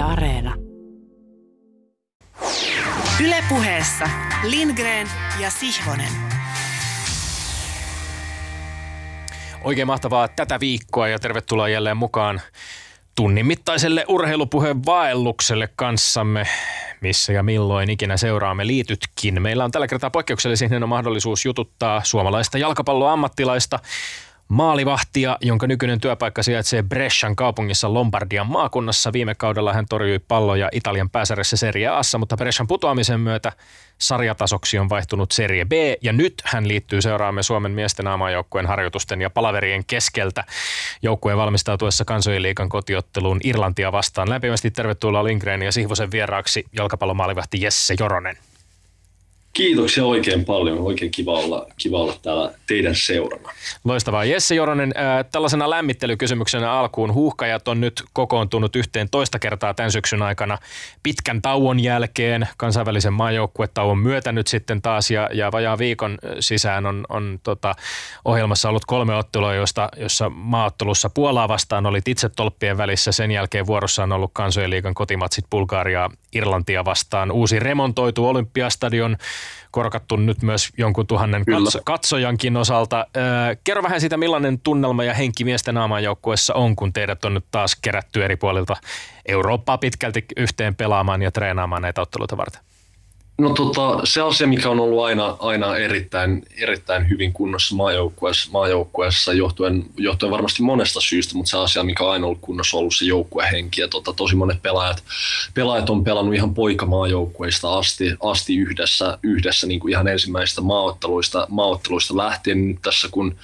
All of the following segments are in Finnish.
Yle Areena. Ylepuheessa Lindgren ja Sihvonen. Oikein mahtavaa tätä viikkoa ja tervetuloa jälleen mukaan tunnin mittaiselle urheilupuheen vaellukselle kanssamme, missä ja milloin ikinä seuraamme liitytkin. Meillä on tällä kertaa poikkeuksellisen hieno mahdollisuus jututtaa suomalaista jalkapalloammattilaista, maalivahtia, jonka nykyinen työpaikka sijaitsee Brescian kaupungissa Lombardian maakunnassa. Viime kaudella hän torjui palloja Italian pääsarjassa Serie Assa, mutta Brescian putoamisen myötä sarjatasoksi on vaihtunut Serie B ja nyt hän liittyy seuraamme Suomen miesten aamajoukkueen harjoitusten ja palaverien keskeltä joukkueen valmistautuessa kansojen kotiotteluun Irlantia vastaan. Lämpimästi tervetuloa Lindgren ja Sihvosen vieraaksi jalkapallomaalivahti Jesse Joronen. Kiitoksia oikein paljon. Oikein kiva olla, kiva olla täällä teidän seurana. Loistavaa. Jesse Joronen, äh, tällaisena lämmittelykysymyksenä alkuun. Huuhkajat on nyt kokoontunut yhteen toista kertaa tämän syksyn aikana pitkän tauon jälkeen. Kansainvälisen maajoukkuetauon myötä nyt sitten taas ja, ja vajaan viikon sisään on, on tota, ohjelmassa ollut kolme ottelua, josta, jossa maaottelussa Puolaa vastaan olit itse tolppien välissä. Sen jälkeen vuorossa on ollut kansojen liigan kotimatsit Bulgariaa Irlantia vastaan. Uusi remontoitu Olympiastadion korkattu nyt myös jonkun tuhannen katso, katsojankin osalta. Kerro vähän siitä, millainen tunnelma ja henki miesten aamajoukkuessa on, kun teidät on nyt taas kerätty eri puolilta Eurooppaa pitkälti yhteen pelaamaan ja treenaamaan näitä otteluita varten. No tota, se asia, mikä on ollut aina, aina erittäin, erittäin hyvin kunnossa maajoukkueessa, maajoukkueessa johtuen, johtuen varmasti monesta syystä, mutta se asia, mikä on aina ollut kunnossa, on ollut se joukkuehenki. Ja tota, tosi monet pelaajat, pelaajat on pelannut ihan poikamaajoukkueista asti, asti yhdessä, yhdessä niin kuin ihan ensimmäistä maaotteluista, maaotteluista lähtien. Nyt tässä kun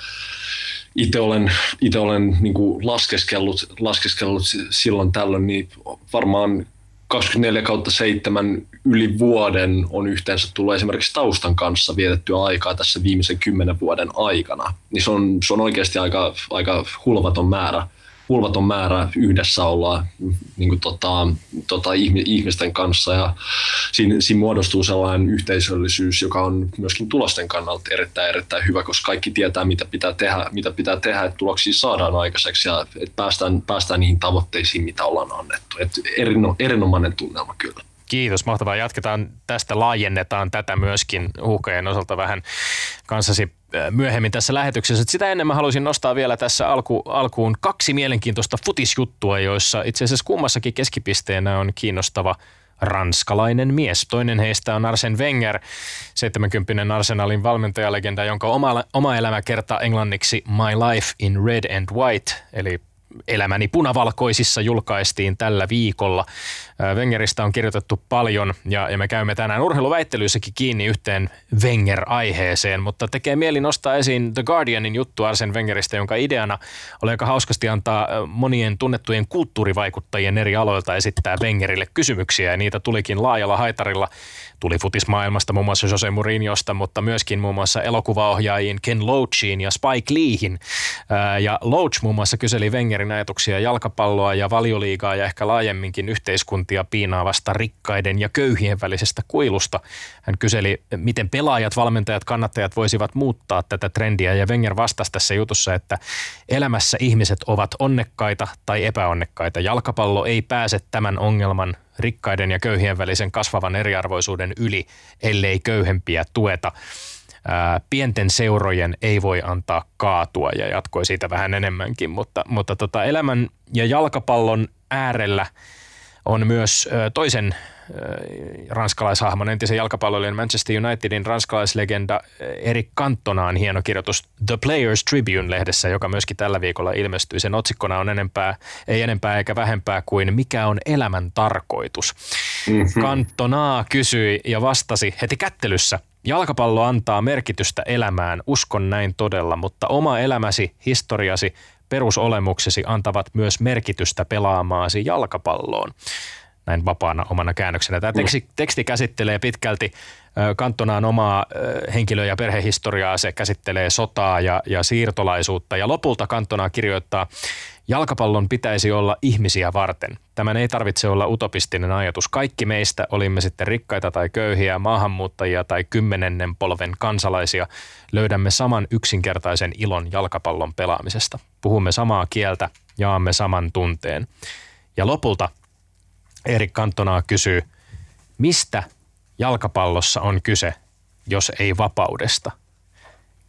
itse olen, ite olen niin kuin laskeskellut, laskeskellut silloin tällöin, niin varmaan 24 kautta 7 yli vuoden on yhteensä tullut esimerkiksi taustan kanssa vietettyä aikaa tässä viimeisen kymmenen vuoden aikana. Niin se on, se on oikeasti aika, aika hulvaton määrä hulvaton määrä yhdessä olla niin kuin tota, tota, ihmisten kanssa ja siinä, siinä muodostuu sellainen yhteisöllisyys, joka on myöskin tulosten kannalta erittäin, erittäin hyvä, koska kaikki tietää, mitä pitää tehdä, mitä pitää tehdä että tuloksia saadaan aikaiseksi ja että päästään, päästään niihin tavoitteisiin, mitä ollaan annettu. Et erino, erinomainen tunnelma kyllä. Kiitos, mahtavaa. Jatketaan tästä, laajennetaan tätä myöskin huuhkajien osalta vähän kanssasi äh, myöhemmin tässä lähetyksessä. Sitä ennen mä haluaisin nostaa vielä tässä alku, alkuun kaksi mielenkiintoista futisjuttua, joissa itse asiassa kummassakin keskipisteenä on kiinnostava ranskalainen mies. Toinen heistä on Arsen Wenger, 70 Arsenalin valmentajalegenda, jonka oma, oma elämä kertaa englanniksi My Life in Red and White, eli Elämäni punavalkoisissa julkaistiin tällä viikolla. Wengeristä on kirjoitettu paljon ja, ja me käymme tänään urheiluväittelyissäkin kiinni yhteen Wenger-aiheeseen, mutta tekee mieli nostaa esiin The Guardianin juttu Arsen Wengeristä, jonka ideana oli aika hauskasti antaa monien tunnettujen kulttuurivaikuttajien eri aloilta esittää Wengerille kysymyksiä ja niitä tulikin laajalla haitarilla. Tuli futismaailmasta muun muassa Jose Mourinhosta, mutta myöskin muun muassa elokuvaohjaajiin Ken Loachiin ja Spike Leehin. Ja Loach muun muassa kyseli Wengerin ajatuksia jalkapalloa ja valioliigaa ja ehkä laajemminkin yhteiskuntia piinaavasta rikkaiden ja köyhien välisestä kuilusta. Hän kyseli, miten pelaajat, valmentajat, kannattajat voisivat muuttaa tätä trendiä ja Wenger vastasi tässä jutussa, että elämässä ihmiset ovat onnekkaita tai epäonnekkaita. Jalkapallo ei pääse tämän ongelman rikkaiden ja köyhien välisen kasvavan eriarvoisuuden yli, ellei köyhempiä tueta. Pienten seurojen ei voi antaa kaatua ja jatkoi siitä vähän enemmänkin, mutta, mutta tota, elämän ja jalkapallon äärellä on myös toisen ranskalaishahmon, entisen jalkapalloilijan Manchester Unitedin ranskalaislegenda Erik Cantonaan hieno kirjoitus The Players Tribune-lehdessä, joka myöskin tällä viikolla ilmestyi. Sen otsikkona on enempää, ei enempää eikä vähempää kuin mikä on elämän tarkoitus. Mm-hmm. Cantonaa kysyi ja vastasi heti kättelyssä – Jalkapallo antaa merkitystä elämään, uskon näin todella, mutta oma elämäsi, historiasi, perusolemuksesi antavat myös merkitystä pelaamaasi jalkapalloon. Näin vapaana omana käännöksenä. Tämä teksti, teksti käsittelee pitkälti kantonaan omaa henkilö- ja perhehistoriaa, se käsittelee sotaa ja, ja siirtolaisuutta. Ja lopulta kantonaa kirjoittaa, jalkapallon pitäisi olla ihmisiä varten. Tämän ei tarvitse olla utopistinen ajatus. Kaikki meistä, olimme sitten rikkaita tai köyhiä, maahanmuuttajia tai kymmenennen polven kansalaisia, löydämme saman yksinkertaisen ilon jalkapallon pelaamisesta. Puhumme samaa kieltä, jaamme saman tunteen. Ja lopulta Erik Kantonaa kysyy, mistä jalkapallossa on kyse, jos ei vapaudesta?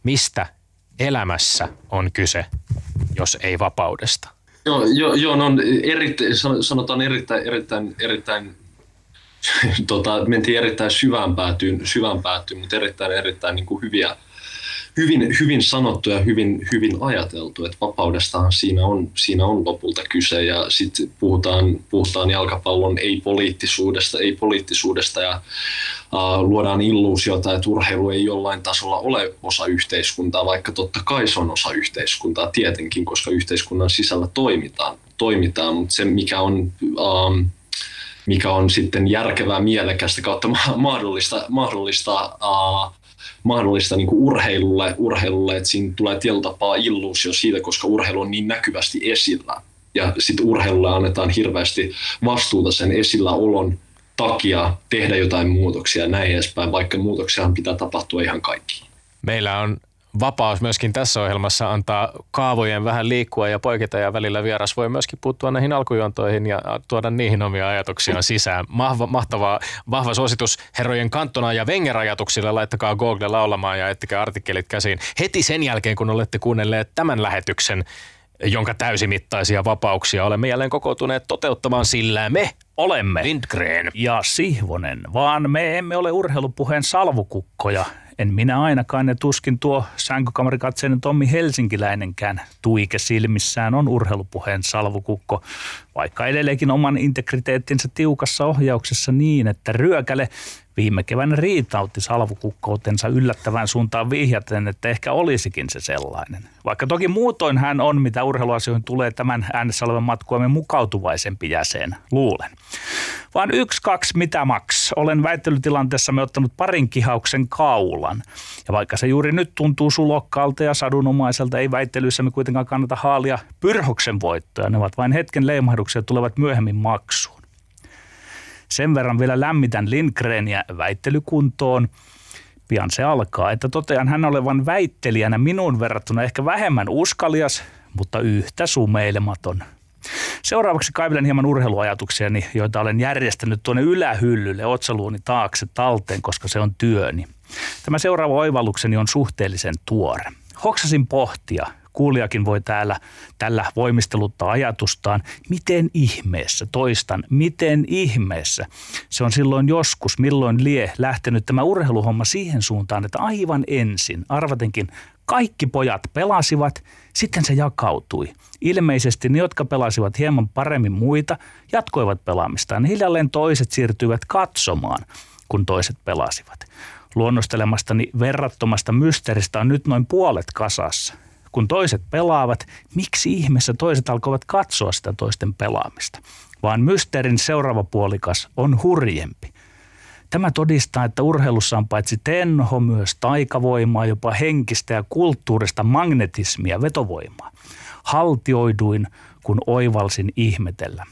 Mistä elämässä on kyse, jos ei vapaudesta? Joo, joo, joo no on sanotaan erittäin, erittäin, erittäin tota, mentiin erittäin syvään päätyyn, syvään päätyyn mutta erittäin, erittäin niin kuin hyviä, hyvin, hyvin sanottu ja hyvin, hyvin ajateltu, että vapaudestahan siinä on, siinä on lopulta kyse. Ja sitten puhutaan, puhutaan jalkapallon ei-poliittisuudesta, ei-poliittisuudesta ja uh, luodaan illuusiota, että urheilu ei jollain tasolla ole osa yhteiskuntaa, vaikka totta kai se on osa yhteiskuntaa tietenkin, koska yhteiskunnan sisällä toimitaan, toimitaan. Mutta se mikä on... Um, mikä on sitten järkevää, mielekästä kautta mahdollista, mahdollista uh, mahdollista niin kuin urheilulle, urheilulle, että siinä tulee tietyllä tapaa illuusio siitä, koska urheilu on niin näkyvästi esillä. Ja sitten urheilulle annetaan hirveästi vastuuta sen esilläolon takia tehdä jotain muutoksia ja näin edespäin, vaikka muutoksia pitää tapahtua ihan kaikkiin. Meillä on vapaus myöskin tässä ohjelmassa antaa kaavojen vähän liikkua ja poiketa ja välillä vieras voi myöskin puuttua näihin alkujuontoihin ja tuoda niihin omia ajatuksiaan sisään. Mahva, mahtava, vahva suositus herrojen kantona ja Wenger-ajatuksille. Laittakaa Google laulamaan ja ettikää artikkelit käsiin heti sen jälkeen, kun olette kuunnelleet tämän lähetyksen jonka täysimittaisia vapauksia olemme jälleen kokoutuneet toteuttamaan, sillä me olemme Lindgren ja Sihvonen, vaan me emme ole urheilupuheen salvukukkoja, en minä ainakaan, ja tuskin tuo sänkykamarikatseinen Tommi Helsinkiläinenkään tuike silmissään on urheilupuheen salvukukko, vaikka edelleenkin oman integriteettinsä tiukassa ohjauksessa niin, että ryökäle Viime keväänä riitautti salvukukkoutensa yllättävän suuntaan vihjaten, että ehkä olisikin se sellainen. Vaikka toki muutoin hän on, mitä urheiluasioihin tulee tämän äänessä olevan matkuamme mukautuvaisempi jäsen, luulen. Vaan yksi, kaksi, mitä maks. Olen väittelytilanteessa me ottanut parin kihauksen kaulan. Ja vaikka se juuri nyt tuntuu sulokkaalta ja sadunomaiselta, ei väittelyissämme kuitenkaan kannata haalia pyrhoksen voittoja. Ne ovat vain hetken leimahduksia tulevat myöhemmin maksuun. Sen verran vielä lämmitän Lindgrenia väittelykuntoon. Pian se alkaa, että totean hän olevan väittelijänä minun verrattuna ehkä vähemmän uskalias, mutta yhtä sumeilematon. Seuraavaksi kaivelen hieman urheiluajatuksiani, joita olen järjestänyt tuonne ylähyllylle otsaluuni taakse talteen, koska se on työni. Tämä seuraava oivallukseni on suhteellisen tuore. Hoksasin pohtia, kuulijakin voi täällä tällä voimisteluttaa ajatustaan, miten ihmeessä, toistan, miten ihmeessä. Se on silloin joskus, milloin lie lähtenyt tämä urheiluhomma siihen suuntaan, että aivan ensin, arvatenkin, kaikki pojat pelasivat, sitten se jakautui. Ilmeisesti ne, jotka pelasivat hieman paremmin muita, jatkoivat pelaamistaan. Hiljalleen toiset siirtyivät katsomaan, kun toiset pelasivat. Luonnostelemastani verrattomasta mysteeristä on nyt noin puolet kasassa kun toiset pelaavat, miksi ihmeessä toiset alkoivat katsoa sitä toisten pelaamista? Vaan mysteerin seuraava puolikas on hurjempi. Tämä todistaa, että urheilussa on paitsi tenho myös taikavoimaa, jopa henkistä ja kulttuurista magnetismia, vetovoimaa. Haltioiduin, kun oivalsin ihmetellä.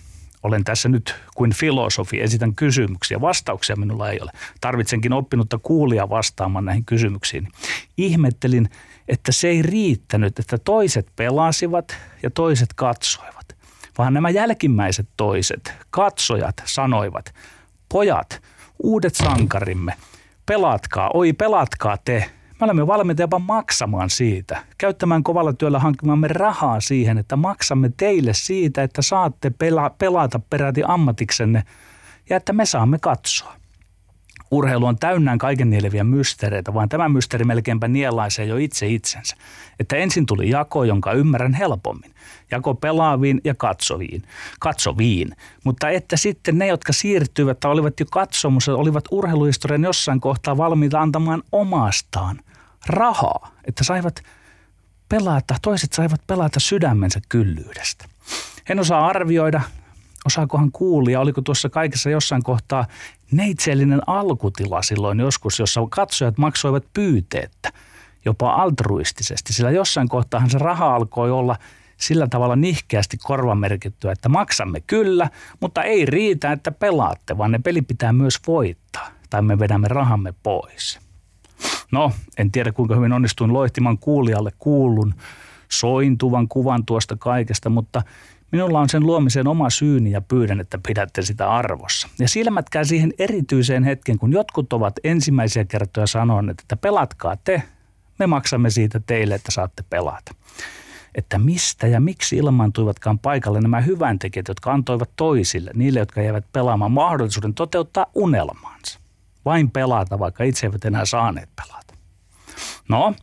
Olen tässä nyt kuin filosofi, esitän kysymyksiä. Vastauksia minulla ei ole. Tarvitsenkin oppinutta kuulia vastaamaan näihin kysymyksiin. Ihmettelin, että se ei riittänyt, että toiset pelasivat ja toiset katsoivat, vaan nämä jälkimmäiset toiset, katsojat, sanoivat, pojat, uudet sankarimme, pelatkaa, oi pelatkaa te, me olemme valmiita jopa maksamaan siitä, käyttämään kovalla työllä hankkimamme rahaa siihen, että maksamme teille siitä, että saatte pela- pelata peräti ammatiksenne ja että me saamme katsoa urheilu on täynnään kaiken nieleviä mysteereitä, vaan tämä mysteeri melkeinpä nielaisee jo itse itsensä. Että ensin tuli jako, jonka ymmärrän helpommin. Jako pelaaviin ja katsoviin. Katsoviin. Mutta että sitten ne, jotka siirtyivät tai olivat jo katsomussa, olivat urheiluhistorian jossain kohtaa valmiita antamaan omastaan rahaa. Että saivat pelata, toiset saivat pelata sydämensä kyllyydestä. En osaa arvioida, osaakohan kuulia, oliko tuossa kaikessa jossain kohtaa neitsellinen alkutila silloin joskus, jossa katsojat maksoivat pyyteettä, jopa altruistisesti, sillä jossain kohtaahan se raha alkoi olla sillä tavalla nihkeästi korvamerkittyä, että maksamme kyllä, mutta ei riitä, että pelaatte, vaan ne peli pitää myös voittaa, tai me vedämme rahamme pois. No, en tiedä kuinka hyvin onnistuin loihtimaan kuulijalle kuulun sointuvan kuvan tuosta kaikesta, mutta Minulla on sen luomiseen oma syyni ja pyydän, että pidätte sitä arvossa. Ja silmätkää siihen erityiseen hetken, kun jotkut ovat ensimmäisiä kertoja sanoneet, että pelatkaa te, me maksamme siitä teille, että saatte pelata. Että mistä ja miksi ilmaantuivatkaan paikalle nämä hyväntekijät, jotka antoivat toisille, niille, jotka jäivät pelaamaan mahdollisuuden toteuttaa unelmaansa. Vain pelata, vaikka itse eivät enää saaneet pelata. No,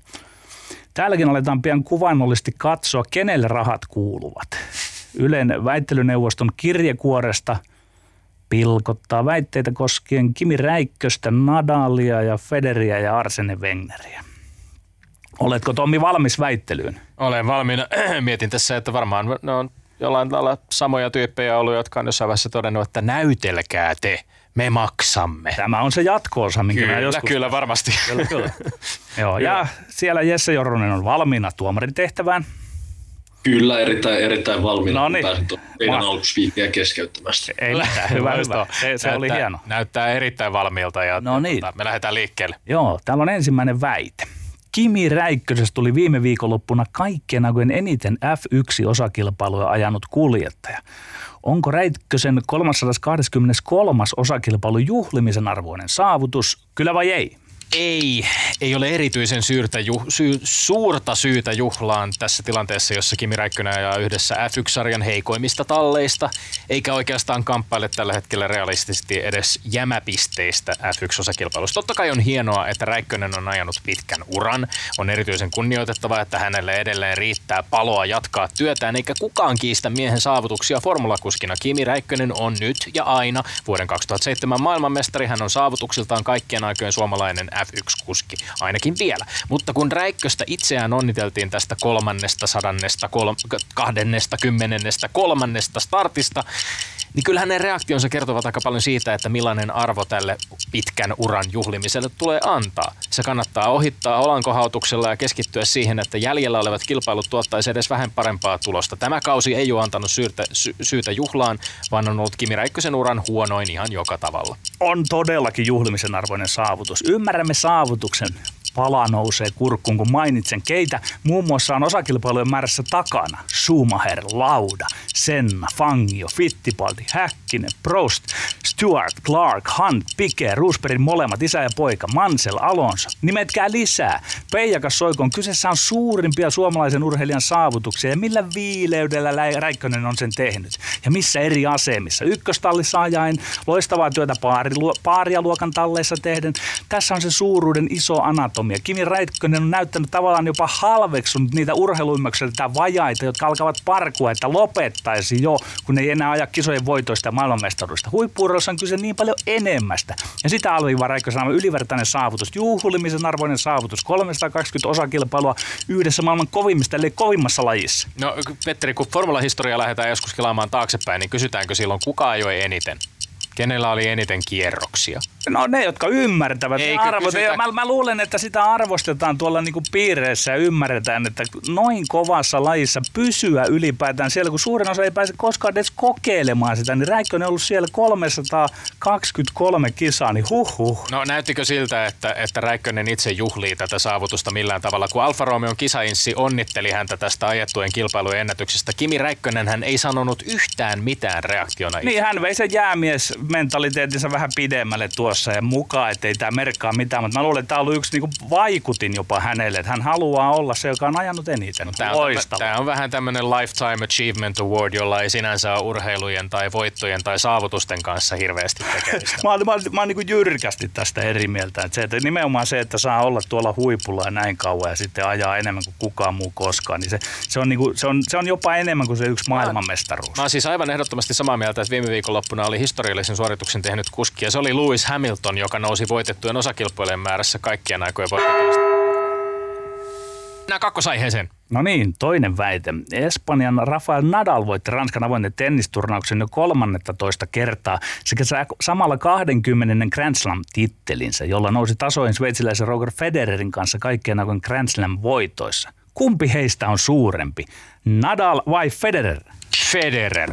täälläkin aletaan pian kuvainnollisesti katsoa, kenelle rahat kuuluvat. Ylen väittelyneuvoston kirjekuoresta pilkottaa väitteitä koskien Kimi Räikköstä, Nadalia ja Federiä ja Arsene Wengeriä. Oletko Tommi valmis väittelyyn? Olen valmiina. Mietin tässä, että varmaan ne on jollain lailla samoja tyyppejä ollut, jotka on jossain vaiheessa todennut, että näytelkää te, me maksamme. Tämä on se jatkoosa, minkä Kyllä, mä joskus... kyllä varmasti. Kyllä, kyllä. Joo, ja siellä Jesse Joronen on valmiina tuomarin tehtävään. Kyllä, erittäin, erittäin valmiina, No kun niin. pääsin tuon teidän Ma- alkusviikkiä keskeyttämästä. Ei mitään, hyvä, hyvä. Se, se oli näyttää, hieno. Näyttää erittäin valmiilta ja No niin. tota, me lähdetään liikkeelle. Joo, täällä on ensimmäinen väite. Kimi Räikkösestä tuli viime viikonloppuna kaikkien aikojen eniten F1-osakilpailuja ajanut kuljettaja. Onko Räikkösen 323. osakilpailu juhlimisen arvoinen saavutus? Kyllä vai ei? Ei, ei ole erityisen syytä, ju, sy, suurta syytä juhlaan tässä tilanteessa, jossa Kimi Räikkönen ajaa yhdessä F1-sarjan heikoimmista talleista, eikä oikeastaan kamppaile tällä hetkellä realistisesti edes jämäpisteistä F1-osakilpailusta. Totta kai on hienoa, että Räikkönen on ajanut pitkän uran. On erityisen kunnioitettavaa, että hänelle edelleen riittää paloa jatkaa työtään, eikä kukaan kiistä miehen saavutuksia formulakuskina. Kimi Räikkönen on nyt ja aina vuoden 2007 maailmanmestari. Hän on saavutuksiltaan kaikkien aikojen suomalainen F1-kuski, ainakin vielä. Mutta kun Räikköstä itseään onniteltiin tästä kolmannesta, sadannesta, kol- kahdennesta, kymmenennestä, kolmannesta startista, niin kyllä hänen reaktionsa kertovat aika paljon siitä, että millainen arvo tälle pitkän uran juhlimiselle tulee antaa. Se kannattaa ohittaa olankohautuksella ja keskittyä siihen, että jäljellä olevat kilpailut tuottaisi edes vähän parempaa tulosta. Tämä kausi ei ole antanut syytä, sy- syytä juhlaan, vaan on ollut Kimi Räikkösen uran huonoin ihan joka tavalla. On todellakin juhlimisen arvoinen saavutus. Ymmärrämme saavutuksen. Pala nousee kurkkuun, kun mainitsen keitä. Muun muassa on osakilpailujen määrässä takana. Schumacher, Lauda, Senna, Fangio, Fittipaldi, Häkkinen, Prost, Stewart, Clark, Hunt, Piquet, Roosbergin molemmat, isä ja poika, Mansell, Alonso. Nimetkää lisää. Peijakas soikon. Kyseessä on suurimpia suomalaisen urheilijan saavutuksia ja millä viileydellä Lä- Räikkönen on sen tehnyt. Ja missä eri asemissa. Ykköstallissa ajaen, loistavaa työtä paari, paaria luokan talleissa tehden. Tässä on se suuruuden iso anatomia. Kimi Räikkönen on näyttänyt tavallaan jopa halveksunut niitä urheiluymmärrykseltä vajaita, jotka alkavat parkua, että lopettaisi jo, kun ei enää aja kisojen voitoista maailmanmestaruudesta. Huippuurheilussa on kyse niin paljon enemmästä. Ja sitä alviivaa Räikkösen aivan ylivertainen saavutus, juhlimisen arvoinen saavutus, 320 osakilpailua yhdessä maailman kovimmista, eli kovimmassa lajissa. No Petteri, kun formulahistoriaa lähdetään joskus kelaamaan taaksepäin, niin kysytäänkö silloin, kuka ajoi eniten? Kenellä oli eniten kierroksia? No ne, jotka ymmärtävät ne Eikö arvot. kysytä- Mä, mä, luulen, että sitä arvostetaan tuolla niinku piireissä ja ymmärretään, että noin kovassa lajissa pysyä ylipäätään siellä, kun suurin osa ei pääse koskaan edes kokeilemaan sitä, niin Räikkönen on ollut siellä 323 kisaa, niin huh huh. No näyttikö siltä, että, että Räikkönen itse juhlii tätä saavutusta millään tavalla, kun Alfa Romeon kisainssi onnitteli häntä tästä ajettujen kilpailujen ennätyksestä. Kimi Räikkönen hän ei sanonut yhtään mitään reaktiona itse. Niin hän vei sen jäämies mentaliteetinsa vähän pidemmälle tuossa ja mukaan, ettei tämä merkkaa mitään, mutta mä luulen, että tämä on ollut yksi niinku vaikutin jopa hänelle, että hän haluaa olla se, joka on ajanut eniten. Tämä on, tämä on vähän tämmöinen Lifetime Achievement Award, jolla ei sinänsä ole urheilujen tai voittojen tai saavutusten kanssa hirveästi tekemistä. Mä oon, mä oon, mä oon niin jyrkästi tästä eri mieltä. Että se, että nimenomaan se, että saa olla tuolla huipulla ja näin kauan ja sitten ajaa enemmän kuin kukaan muu koskaan, niin se, se, on, niin kuin, se, on, se on jopa enemmän kuin se yksi maailmanmestaruus. Mä oon siis aivan ehdottomasti samaa mieltä, että viime viikonloppuna oli historiallisen suorituksen tehnyt kuski ja se oli Lewis Hamilton, joka nousi voitettujen osakilpailujen määrässä kaikkien aikojen voittajista. Nämä kakkosaiheeseen. No niin, toinen väite. Espanjan Rafael Nadal voitti Ranskan avoimen tennisturnauksen jo 13 kertaa sekä samalla 20 Grand Slam-tittelinsä, jolla nousi tasoin sveitsiläisen Roger Federerin kanssa kaikkien aikojen Grand Slam-voitoissa. Kumpi heistä on suurempi, Nadal vai Federer? Federer.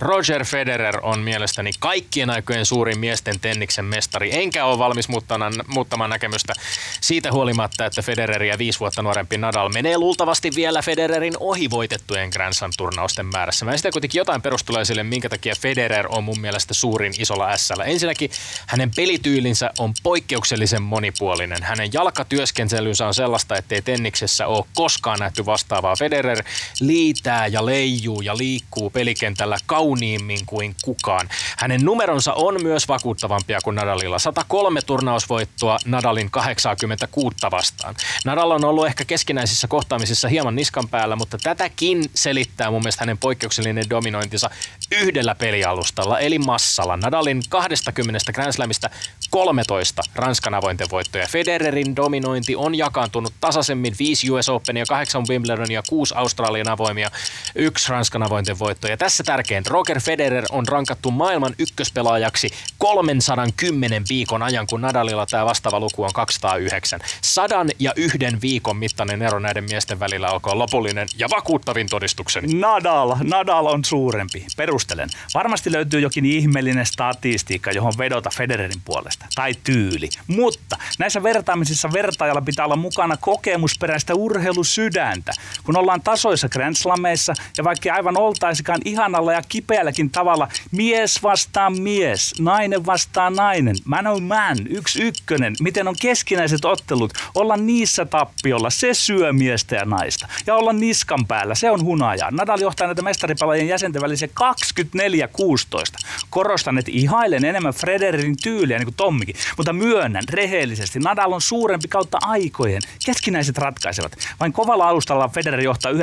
Roger Federer on mielestäni kaikkien aikojen suurin miesten tenniksen mestari, enkä ole valmis muuttamaan, näkemystä siitä huolimatta, että Federer ja viisi vuotta nuorempi Nadal menee luultavasti vielä Federerin ohi voitettujen Grand Slam-turnausten määrässä. Mä esitän kuitenkin jotain perusteluja sille, minkä takia Federer on mun mielestä suurin isolla s Ensinnäkin hänen pelityylinsä on poikkeuksellisen monipuolinen. Hänen jalkatyöskentelynsä on sellaista, ettei tenniksessä ole koskaan nähty vastaavaa. Federer liitää ja leijuu ja liikkuu pelikentällä kauniimmin kuin kukaan. Hänen numeronsa on myös vakuuttavampia kuin Nadalilla. 103 turnausvoittoa Nadalin 86 vastaan. Nadal on ollut ehkä keskinäisissä kohtaamisissa hieman niskan päällä, mutta tätäkin selittää mun mielestä hänen poikkeuksellinen dominointinsa yhdellä pelialustalla, eli massalla. Nadalin 20 Grand Slamista 13 Ranskan avointen voittoja. Federerin dominointi on jakaantunut tasaisemmin 5 US Openia, 8 Wimbledonia, 6 Australian avoimia, yksi Ranskan avointen voitto. Ja tässä tärkein, Roger Federer on rankattu maailman ykköspelaajaksi 310 viikon ajan, kun Nadalilla tämä vastaava luku on 209. Sadan ja yhden viikon mittainen ero näiden miesten välillä olkoon lopullinen ja vakuuttavin todistukseni. Nadal, Nadal on suurempi. Perustelen. Varmasti löytyy jokin ihmeellinen statistiikka, johon vedota Federerin puolesta. Tai tyyli. Mutta näissä vertaamisissa vertaajalla pitää olla mukana kokemusperäistä urheilusydäntä. Kun ollaan tasoissa Grand Slameissa ja vaikka aivan oltaisikaan ihanalla ja kipeälläkin tavalla mies vastaan mies, nainen vastaan nainen, man on man, yksi ykkönen, miten on keskinäiset ottelut, olla niissä tappiolla, se syö miestä ja naista. Ja olla niskan päällä, se on hunajaa. Nadal johtaa näitä mestaripalajien jäsenten välisiä 24-16. Korostan, että ihailen enemmän Frederin tyyliä, niin kuin Tommikin, mutta myönnän rehellisesti, Nadal on suurempi kautta aikojen. Keskinäiset ratkaisevat. Vain kovalla alustalla Federer johtaa 11-9.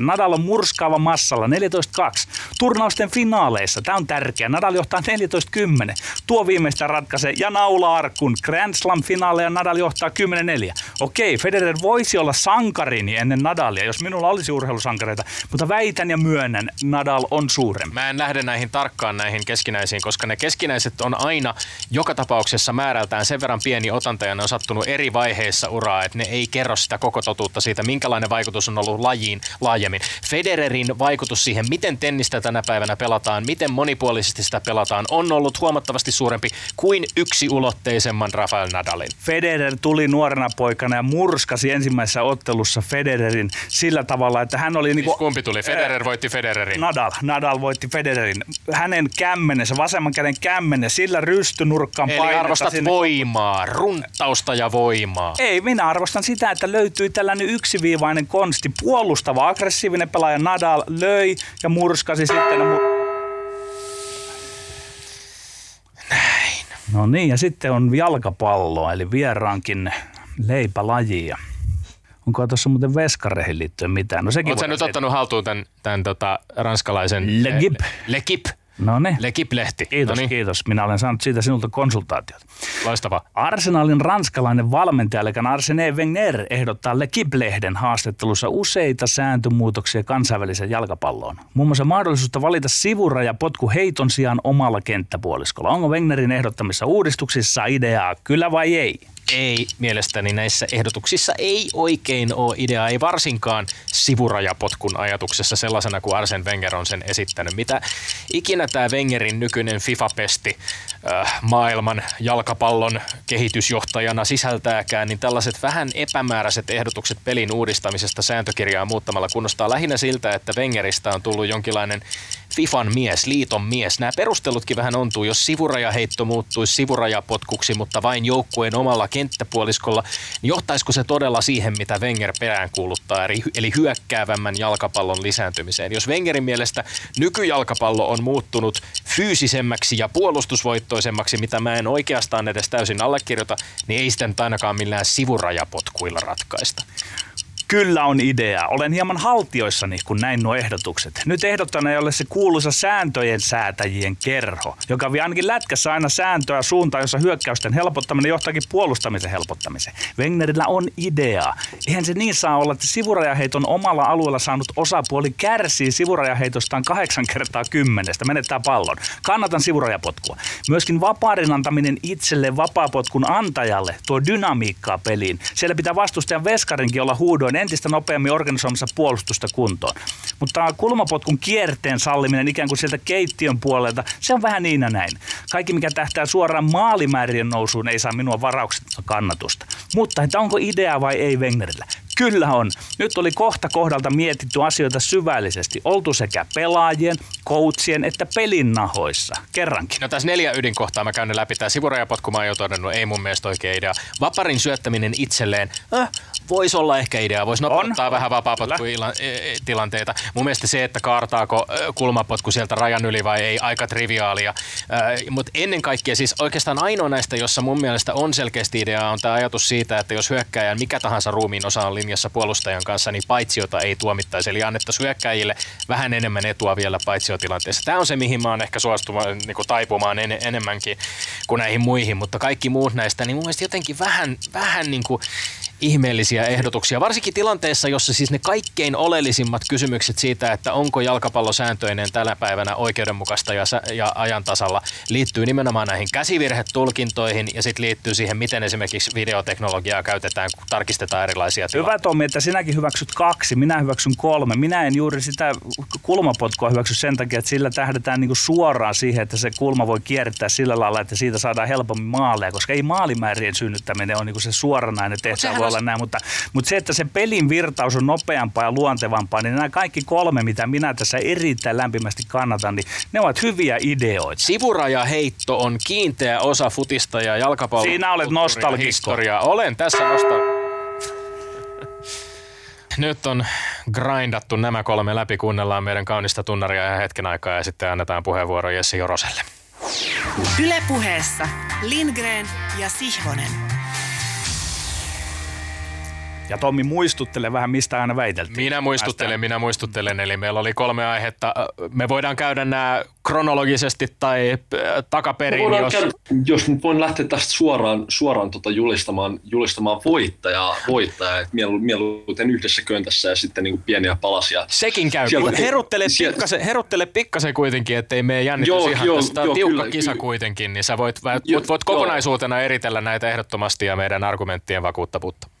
Nadal on murskaava massalla 14-2. Turnausten finaaleissa, tämä on tärkeä, Nadal johtaa 14-10. Tuo viimeistä ratkaisee ja naula arkun. Grand Slam finaaleja Nadal johtaa 10-4. Okei, Federer voisi olla sankarini ennen Nadalia, jos minulla olisi urheilusankareita, mutta väitän ja myönnän, Nadal on suurempi. Mä en lähde näihin tarkkaan näihin keskinäisiin, koska ne keskinäiset on aina joka tapauksessa määrältään sen verran pieni otanta ja ne on sattunut eri vaiheissa uraa, että ne ei kerro sitä koko totuutta siitä, minkälainen vaikutus on ollut lajiin laajemmin. Federerin vaikutus siihen, miten tennistä tänä päivänä pelataan, miten monipuolisesti sitä pelataan, on ollut huomattavasti suurempi kuin yksi ulotteisemman Rafael Nadalin. Federer tuli nuorena poikana ja murskasi ensimmäisessä ottelussa Federerin sillä tavalla, että hän oli... Niin kuin, kumpi tuli? Federer voitti Federerin. Nadal. Nadal voitti Federerin. Hänen kämmenensä, vasemman käden kämmenen, sillä rystynurkkaan Eli arvostat sinne. voimaa, runttausta ja voimaa. Ei, minä arvostan sitä, että löytyi tällainen yksiviivainen konsti. Puolustava, aggressiivinen pelaaja Nadal löi ja murskasi sitten. Näin. No niin, ja sitten on jalkapallo, eli vieraankin leipälajia. Onko tuossa muuten veskareihin liittyen mitään? No sekin Oletko nyt ottanut haltuun tämän, tämän tota, ranskalaisen... Legip. Legip. No niin. Lekip-lehti. Kiitos, Noniin. kiitos. Minä olen saanut siitä sinulta konsultaatiot. Loistava. Arsenalin ranskalainen valmentaja, eli Arsene Wenger, ehdottaa Lekip-lehden haastattelussa useita sääntömuutoksia kansainväliseen jalkapalloon. Muun muassa mahdollisuutta valita sivuraja potku heiton sijaan omalla kenttäpuoliskolla. Onko Wengerin ehdottamissa uudistuksissa ideaa, kyllä vai ei? Ei mielestäni näissä ehdotuksissa ei oikein ole idea, ei varsinkaan sivurajapotkun ajatuksessa sellaisena kuin Arsen Wenger on sen esittänyt. Mitä ikinä tämä Wengerin nykyinen FIFA-pesti äh, maailman jalkapallon kehitysjohtajana sisältääkään, niin tällaiset vähän epämääräiset ehdotukset pelin uudistamisesta sääntökirjaa muuttamalla kunnostaa lähinnä siltä, että Wengeristä on tullut jonkinlainen FIFAn mies, liiton mies. Nämä perustelutkin vähän ontuu, jos sivurajaheitto muuttuisi sivurajapotkuksi, mutta vain joukkueen omalla kenttäpuoliskolla, niin johtaisiko se todella siihen, mitä Wenger peräänkuuluttaa, eli hyökkäävämmän jalkapallon lisääntymiseen? Jos Wengerin mielestä nykyjalkapallo on muuttunut fyysisemmäksi ja puolustusvoittoisemmaksi, mitä mä en oikeastaan edes täysin allekirjoita, niin ei sitä nyt ainakaan millään sivurajapotkuilla ratkaista. Kyllä on idea. Olen hieman haltioissani, kun näin nuo ehdotukset. Nyt ehdottana ei ole se kuuluisa sääntöjen säätäjien kerho, joka vie ainakin lätkässä aina sääntöä suuntaan, jossa hyökkäysten helpottaminen johtaakin puolustamisen helpottamiseen. Wengerillä on idea. Eihän se niin saa olla, että sivurajaheiton omalla alueella saanut osapuoli kärsii sivurajaheitostaan kahdeksan kertaa kymmenestä, menettää pallon. Kannatan sivurajapotkua. Myöskin vapauden antaminen itselle vapaapotkun antajalle tuo dynamiikkaa peliin. Siellä pitää vastustajan veskarinkin olla huudoin entistä nopeammin organisoimassa puolustusta kuntoon. Mutta kulmapotkun kierteen salliminen ikään kuin sieltä keittiön puolelta, se on vähän niin ja näin. Kaikki, mikä tähtää suoraan maalimäärien nousuun, ei saa minua varauksetta kannatusta. Mutta että onko idea vai ei Wengerillä? Kyllä on. Nyt oli kohta kohdalta mietitty asioita syvällisesti. Oltu sekä pelaajien, coachien että pelin nahoissa. Kerrankin. No tässä neljä ydinkohtaa mä käyn ne läpi. Tämä sivurajapotku mä oon jo todennut, ei mun mielestä oikea idea. Vaparin syöttäminen itselleen, äh, voisi olla ehkä idea. Voisi nopeuttaa On. vähän vapaapotku-tilanteita. Mun mielestä se, että kaartaako kulmapotku sieltä rajan yli vai ei, aika triviaalia. Mutta ennen kaikkea siis oikeastaan ainoa näistä, jossa mun mielestä on selkeästi idea, on tämä ajatus siitä, että jos hyökkäjän mikä tahansa ruumiin osa on linjassa puolustajan kanssa, niin paitsiota ei tuomittaisi. Eli annettaisiin hyökkäjille vähän enemmän etua vielä paitsiotilanteessa. Tämä on se, mihin mä oon ehkä suostumaan niin kuin taipumaan en, enemmänkin kuin näihin muihin, mutta kaikki muut näistä, niin mun mielestä jotenkin vähän, vähän niin kuin ihmeellisiä ehdotuksia, varsinkin tilanteessa, jossa siis ne kaikkein oleellisimmat kysymykset siitä, että onko jalkapallo sääntöinen tällä päivänä oikeudenmukaista ja, sä- ja ajan tasalla, liittyy nimenomaan näihin käsivirhetulkintoihin ja sitten liittyy siihen, miten esimerkiksi videoteknologiaa käytetään, kun tarkistetaan erilaisia tilanteita. Hyvä Tommi, että sinäkin hyväksyt kaksi, minä hyväksyn kolme. Minä en juuri sitä kulmapotkua hyväksy sen takia, että sillä tähdetään niinku suoraan siihen, että se kulma voi kiertää sillä lailla, että siitä saadaan helpommin maaleja, koska ei maalimäärien synnyttäminen ole niinku se suoranainen tehtävä olla näin, mutta, mutta se, että se pelin virtaus on nopeampaa ja luontevampaa, niin nämä kaikki kolme, mitä minä tässä erittäin lämpimästi kannatan, niin ne ovat hyviä ideoita. Sivurajaheitto on kiinteä osa futista ja jalkapallon Siinä olet nostalgikko. historiaa. Olen tässä nostal... Nyt on grindattu nämä kolme läpi, kuunnellaan meidän kaunista tunnaria ja hetken aikaa ja sitten annetaan puheenvuoro Jesse Joroselle. Ylepuheessa Lindgren ja Sihvonen. Ja Tommi muistuttele vähän, mistä aina väiteltiin. Minä muistuttelen, minä muistuttelen. Eli meillä oli kolme aihetta. Me voidaan käydä nämä kronologisesti tai takaperin, jos... käydä, jos nyt voin lähteä tästä suoraan, suoraan tota julistamaan, julistamaan voittajaa, voittajaa että mielu, mieluiten yhdessä köntässä ja sitten niin kuin pieniä palasia. Sekin käy. Sieltä- heruttele, sieltä- pikkasen, heruttele pikkasen kuitenkin, ettei mene jännitys Joo, ihan joo, tästä. Joo, tiukka kyllä, kisa kyllä. kuitenkin, niin sä voit, voit, voit joo. kokonaisuutena eritellä näitä ehdottomasti ja meidän argumenttien vakuuttavuutta.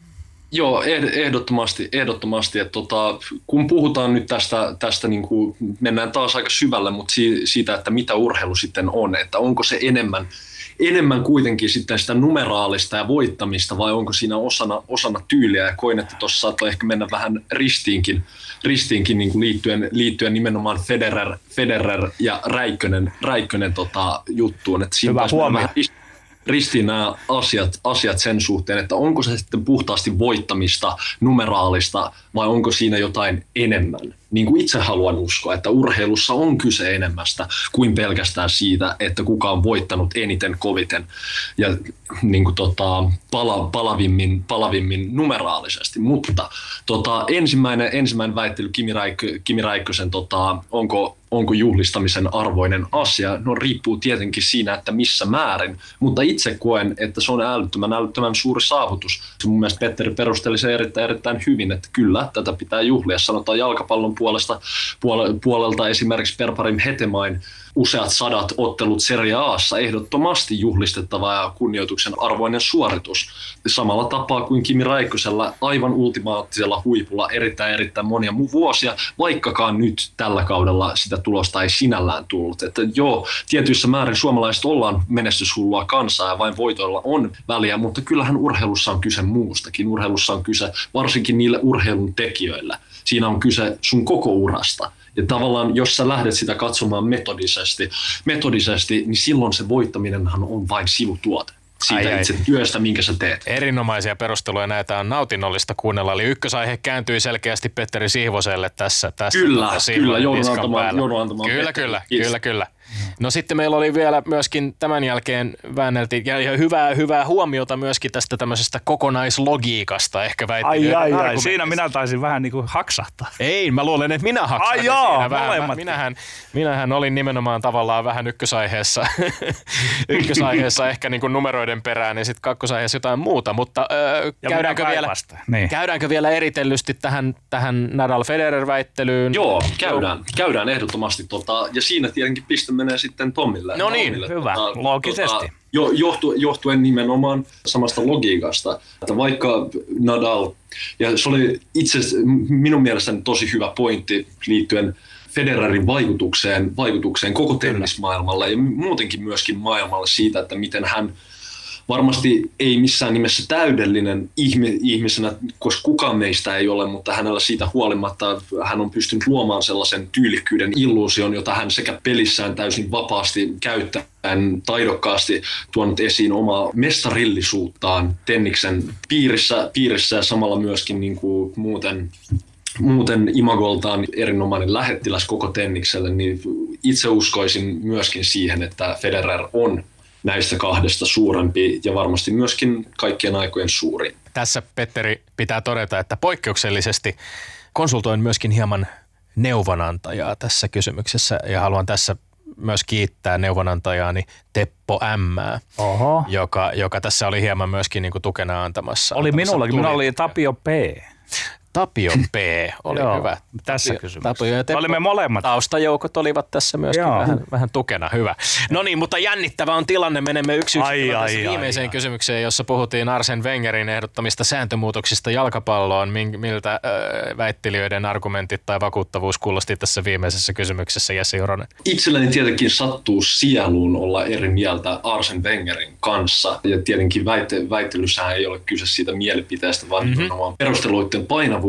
Joo, eh- ehdottomasti, ehdottomasti että tota, kun puhutaan nyt tästä, tästä niin kuin, mennään taas aika syvälle, mutta si- siitä, että mitä urheilu sitten on, että onko se enemmän, enemmän kuitenkin sitten sitä numeraalista ja voittamista vai onko siinä osana, osana tyyliä ja koin, että tuossa saattoi ehkä mennä vähän ristiinkin, ristiinkin niin kuin liittyen, liittyen nimenomaan Federer, Federer ja Räikkönen, Räikkönen tota, juttuun. Että siinä Hyvä huomio. vähän ristiin nämä asiat, asiat sen suhteen, että onko se sitten puhtaasti voittamista, numeraalista vai onko siinä jotain enemmän. Niin kuin itse haluan uskoa, että urheilussa on kyse enemmästä kuin pelkästään siitä, että kuka on voittanut eniten koviten ja niin kuin tota, pala, palavimmin, palavimmin numeraalisesti. Mutta tota, ensimmäinen, ensimmäinen väittely Kimi, Räikkö, Kimi Räikkösen, tota, onko onko juhlistamisen arvoinen asia? No riippuu tietenkin siinä, että missä määrin, mutta itse koen, että se on älyttömän, älyttömän suuri saavutus. Se mun mielestä Petteri perusteli se erittäin, erittäin hyvin, että kyllä, tätä pitää juhlia. Sanotaan jalkapallon puolesta, puole, puolelta esimerkiksi Perparim Hetemain useat sadat ottelut Serie Aassa ehdottomasti juhlistettava ja kunnioituksen arvoinen suoritus. Samalla tapaa kuin Kimi Räikkösellä aivan ultimaattisella huipulla erittäin erittäin monia mu- vuosia, vaikkakaan nyt tällä kaudella sitä tulosta ei sinällään tullut. Että joo, tietyissä määrin suomalaiset ollaan menestyshullua kansaa ja vain voitoilla on väliä, mutta kyllähän urheilussa on kyse muustakin. Urheilussa on kyse varsinkin niille urheilun tekijöillä. Siinä on kyse sun koko urasta. Ja tavallaan, jos sä lähdet sitä katsomaan metodisesti, metodisesti niin silloin se voittaminenhan on vain sivutuote siitä Ai, ai. itse työstä, minkä sä teet. Erinomaisia perusteluja näitä on nautinnollista kuunnella. Eli ykkösaihe kääntyi selkeästi Petteri Sihvoselle tässä. tässä Kyllä, tota, Sihvonen kyllä, joudun antamaan- joudun antamaan Kyllä, Petteri. kyllä, Kiitos. kyllä, kyllä. No sitten meillä oli vielä myöskin tämän jälkeen väänneltiin, ja, ja hyvää, hyvää huomiota myöskin tästä tämmöisestä kokonaislogiikasta, ehkä väitti. Ai, ai, ai. Siinä minä taisin vähän niin kuin haksahtaa. Ei, mä luulen, että minä haksasin Ai joo, siinä vähän. molemmat. Minähän, minähän olin nimenomaan tavallaan vähän ykkösaiheessa, ykkösaiheessa ehkä niin kuin numeroiden perään ja sitten kakkosaiheessa jotain muuta, mutta öö, Ja käydäänkö, vielä. Niin. käydäänkö vielä eritellysti tähän, tähän Nadal-Federer-väittelyyn? Joo, käydään, käydään ehdottomasti. Tota, ja siinä tietenkin pistä, menee sitten Tommille. No niin, Tommille, hyvä, loogisesti. jo, johtu, johtuen nimenomaan samasta logiikasta, että vaikka Nadal, ja se oli itse minun mielestäni tosi hyvä pointti liittyen Federerin vaikutukseen, vaikutukseen koko tennismaailmalle ja muutenkin myöskin maailmalle siitä, että miten hän varmasti ei missään nimessä täydellinen ihmisenä, koska kukaan meistä ei ole, mutta hänellä siitä huolimatta hän on pystynyt luomaan sellaisen tyylikkyyden illuusion, jota hän sekä pelissään täysin vapaasti käyttäen taidokkaasti tuonut esiin omaa mestarillisuuttaan Tenniksen piirissä, piirissä ja samalla myöskin niin kuin muuten muuten imagoltaan erinomainen lähettiläs koko tennikselle, niin itse uskoisin myöskin siihen, että Federer on näistä kahdesta suurempi ja varmasti myöskin kaikkien aikojen suuri. Tässä Petteri pitää todeta, että poikkeuksellisesti konsultoin myöskin hieman neuvonantajaa tässä kysymyksessä ja haluan tässä myös kiittää neuvonantajaani Teppo M, Oho. joka, joka tässä oli hieman myöskin niin kuin tukena antamassa. Oli antamassa minullakin, minulla oli. Tapio P. Tapio P. oli Joo, hyvä. tässä Tapio, kysymyksessä. Tapio ja Teppo, Olimme molemmat. Taustajoukot olivat tässä myöskin Joo. vähän, vähän tukena. Hyvä. No niin, mutta jännittävä on tilanne. Menemme yksi yksi ai, tässä ai, viimeiseen ai. kysymykseen, jossa puhuttiin Arsen Wengerin ehdottamista sääntömuutoksista jalkapalloon. Miltä äh, väittelijöiden argumentit tai vakuuttavuus kuulosti tässä viimeisessä kysymyksessä, Jesse Joronen? Itselleni tietenkin sattuu sieluun olla eri mieltä Arsen Wengerin kanssa. Ja tietenkin väitte, väittelyssähän ei ole kyse siitä mielipiteestä, vaan mm-hmm. perusteluiden painavuudesta,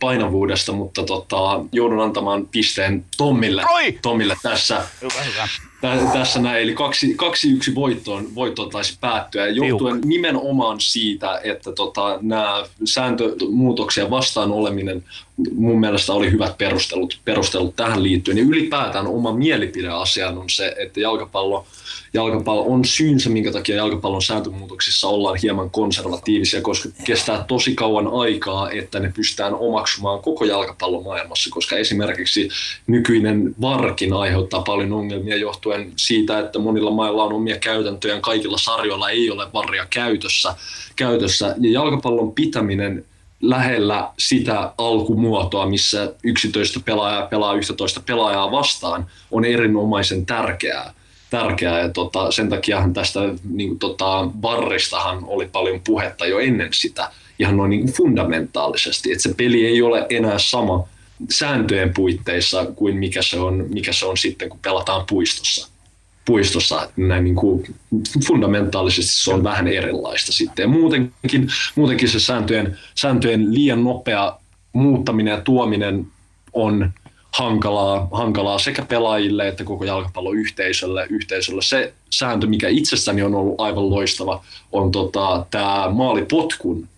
painavuudesta mutta tota, joudun antamaan pisteen Tommille, Oi! Tommille tässä. Hyvä, hyvä. Tä- tässä näin, eli kaksi, kaksi yksi voittoon, voittoon taisi päättyä, ja johtuen Tiukka. nimenomaan siitä, että tota, nämä sääntömuutoksia vastaan oleminen mun mielestä oli hyvät perustelut, perustelut tähän liittyen. Ja ylipäätään oma mielipide asiaan on se, että jalkapallo, jalkapallo on syynsä, minkä takia jalkapallon sääntömuutoksissa ollaan hieman konservatiivisia, koska kestää tosi kauan aikaa, että ne pystytään omaksumaan koko jalkapallomaailmassa, koska esimerkiksi nykyinen varkin aiheuttaa paljon ongelmia johtuen siitä, että monilla mailla on omia käytäntöjä, kaikilla sarjoilla ei ole varria käytössä, käytössä ja jalkapallon pitäminen lähellä sitä alkumuotoa, missä 11 pelaajaa pelaa 11 pelaajaa vastaan, on erinomaisen tärkeää. tärkeää. Ja tota, sen takiahan tästä niin tota, varristahan oli paljon puhetta jo ennen sitä, ihan noin niin fundamentaalisesti, että se peli ei ole enää sama sääntöjen puitteissa kuin mikä se on, mikä se on sitten, kun pelataan puistossa puistossa näin niin kuin fundamentaalisesti se on vähän erilaista sitten. Ja muutenkin, muutenkin se sääntöjen, sääntöjen liian nopea muuttaminen ja tuominen on hankalaa, hankalaa sekä pelaajille että koko jalkapalloyhteisölle. Yhteisölle. Se sääntö, mikä itsestäni on ollut aivan loistava, on tota, tämä maalipotkun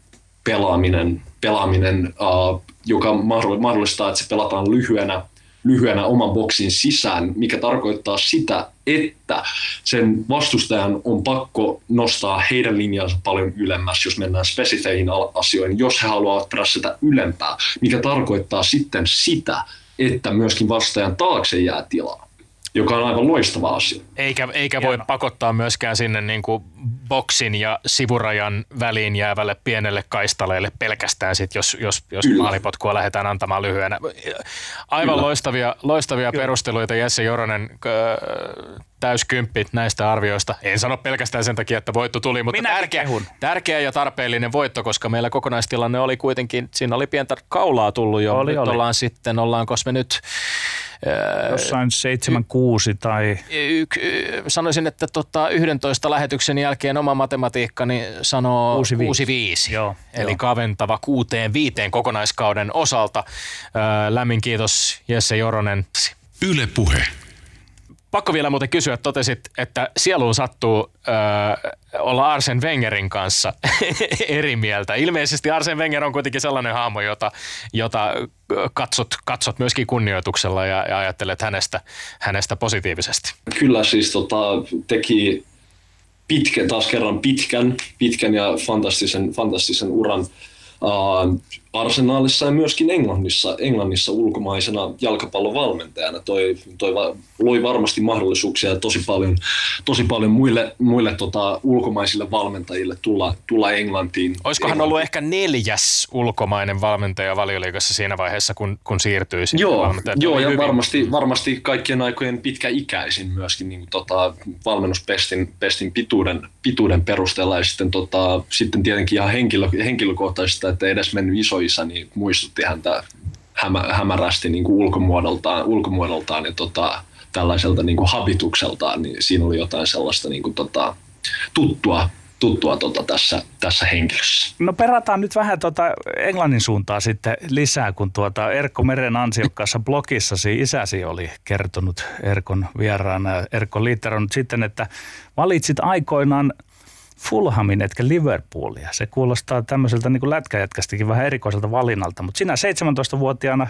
pelaaminen, pelaaminen uh, joka mahdollistaa, että se pelataan lyhyenä lyhyenä oman boksin sisään, mikä tarkoittaa sitä, että sen vastustajan on pakko nostaa heidän linjansa paljon ylemmäs, jos mennään spesifeihin asioihin, jos he haluavat prässätä ylempää, mikä tarkoittaa sitten sitä, että myöskin vastajan taakse jää tilaa joka on aivan loistava asia. Eikä, eikä voi pakottaa myöskään sinne niin kuin boksin ja sivurajan väliin jäävälle pienelle kaistaleelle pelkästään sit, jos, jos, jos maalipotkua lähdetään antamaan lyhyenä. Aivan Kyllä. loistavia, loistavia perusteluita Jesse Joronen, täyskymppit näistä arvioista. En sano pelkästään sen takia, että voitto tuli, mutta tärkeä, tärkeä ja tarpeellinen voitto, koska meillä kokonaistilanne oli kuitenkin, siinä oli pientä kaulaa tullut jo. Oli, nyt oli. ollaan sitten, ollaanko me nyt Jossain 7-6 tai... Y- y- sanoisin, että tota 11 lähetyksen jälkeen oma matematiikkani sanoo 6-5. Joo, Eli joo. kaventava 6-5 kokonaiskauden osalta. Ää, lämmin kiitos Jesse Joronen. Yle Puhe. Pakko vielä muuten kysyä, totesit, että sieluun sattuu äh, olla Arsen Wengerin kanssa eri mieltä. Ilmeisesti Arsen Wenger on kuitenkin sellainen hahmo, jota, jota katsot, katsot myöskin kunnioituksella ja, ja ajattelet hänestä, hänestä positiivisesti. Kyllä siis tota, teki pitkän, taas kerran pitkän, pitkän ja fantastisen, fantastisen uran. Uh, Arsenaalissa ja myöskin Englannissa, Englannissa ulkomaisena jalkapallovalmentajana. Toi, toi va, loi varmasti mahdollisuuksia tosi paljon, tosi paljon muille, muille tota, ulkomaisille valmentajille tulla, tulla Englantiin. Olisikohan Englantiin. ollut ehkä neljäs ulkomainen valmentaja valioliigassa siinä vaiheessa, kun, kun siirtyi sinne Joo, joo ja hyvin- varmasti, varmasti kaikkien aikojen pitkäikäisin myöskin niin kuin, tota, valmennuspestin pestin pituuden, pituuden perusteella ja sitten, tota, sitten tietenkin ihan henkilö, henkilökohtaisesti, että edes mennyt isoisä, niin muistutti häntä hämä, hämärästi niin kuin ulkomuodoltaan, ulkomuodoltaan ja tota, tällaiselta niin kuin habitukseltaan, niin siinä oli jotain sellaista niin kuin, tota, tuttua, tuttua tota, tässä, tässä henkilössä. No perataan nyt vähän tuota Englannin suuntaa sitten lisää, kun tuota Erkko Meren ansiokkaassa blogissasi isäsi oli kertonut Erkon vieraana. Erkko liitteronut sitten, että valitsit aikoinaan Fulhamin etkä Liverpoolia. Se kuulostaa tämmöiseltä niin kuin lätkäjätkästäkin vähän erikoiselta valinnalta, mutta sinä 17-vuotiaana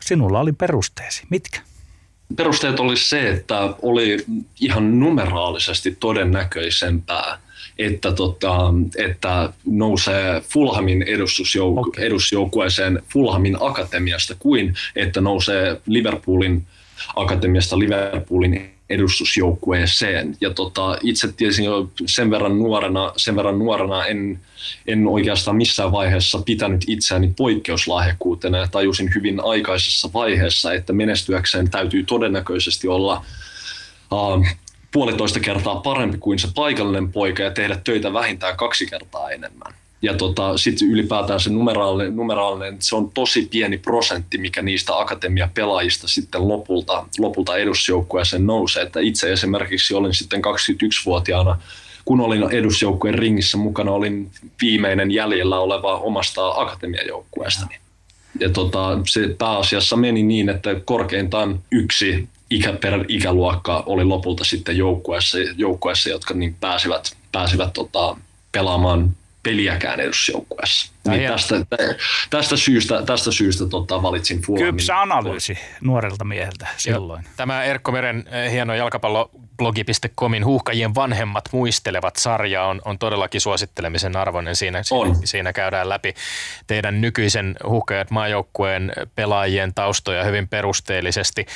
sinulla oli perusteesi. Mitkä? perusteet oli se, että oli ihan numeraalisesti todennäköisempää, että, tota, että nousee Fulhamin edustusjouk- okay. edustusjoukkueeseen Fulhamin akatemiasta kuin että nousee Liverpoolin akatemiasta Liverpoolin edustusjoukkueeseen. Ja tota, itse tiesin jo sen verran nuorena, sen verran nuorena en, en oikeastaan missään vaiheessa pitänyt itseäni poikkeuslahjakkuutena ja tajusin hyvin aikaisessa vaiheessa, että menestyäkseen täytyy todennäköisesti olla uh, puolitoista kertaa parempi kuin se paikallinen poika ja tehdä töitä vähintään kaksi kertaa enemmän. Ja tota, sitten ylipäätään se numeraalinen, numeraalinen, se on tosi pieni prosentti, mikä niistä akatemiapelaajista sitten lopulta, lopulta edusjoukkueeseen nousee. Että itse esimerkiksi olin sitten 21-vuotiaana, kun olin edusjoukkueen ringissä mukana, olin viimeinen jäljellä oleva omasta akatemiajoukkueestani. Ja tota, se pääasiassa meni niin, että korkeintaan yksi ikä per ikäluokka oli lopulta sitten joukkueessa, joukkueessa jotka niin pääsivät, pääsivät tota, pelaamaan peliäkään edusjoukkueessa. Niin tästä, tästä syystä, tästä syystä tota, valitsin Fulhamin. Kypsä analyysi nuorelta mieheltä silloin. Tämä Erkko Meren eh, hieno jalkapalloblogi.comin huuhkajien vanhemmat muistelevat sarja on, on todellakin suosittelemisen arvoinen. Siinä, On. siinä käydään läpi teidän nykyisen huuhkajat maajoukkueen pelaajien taustoja hyvin perusteellisesti.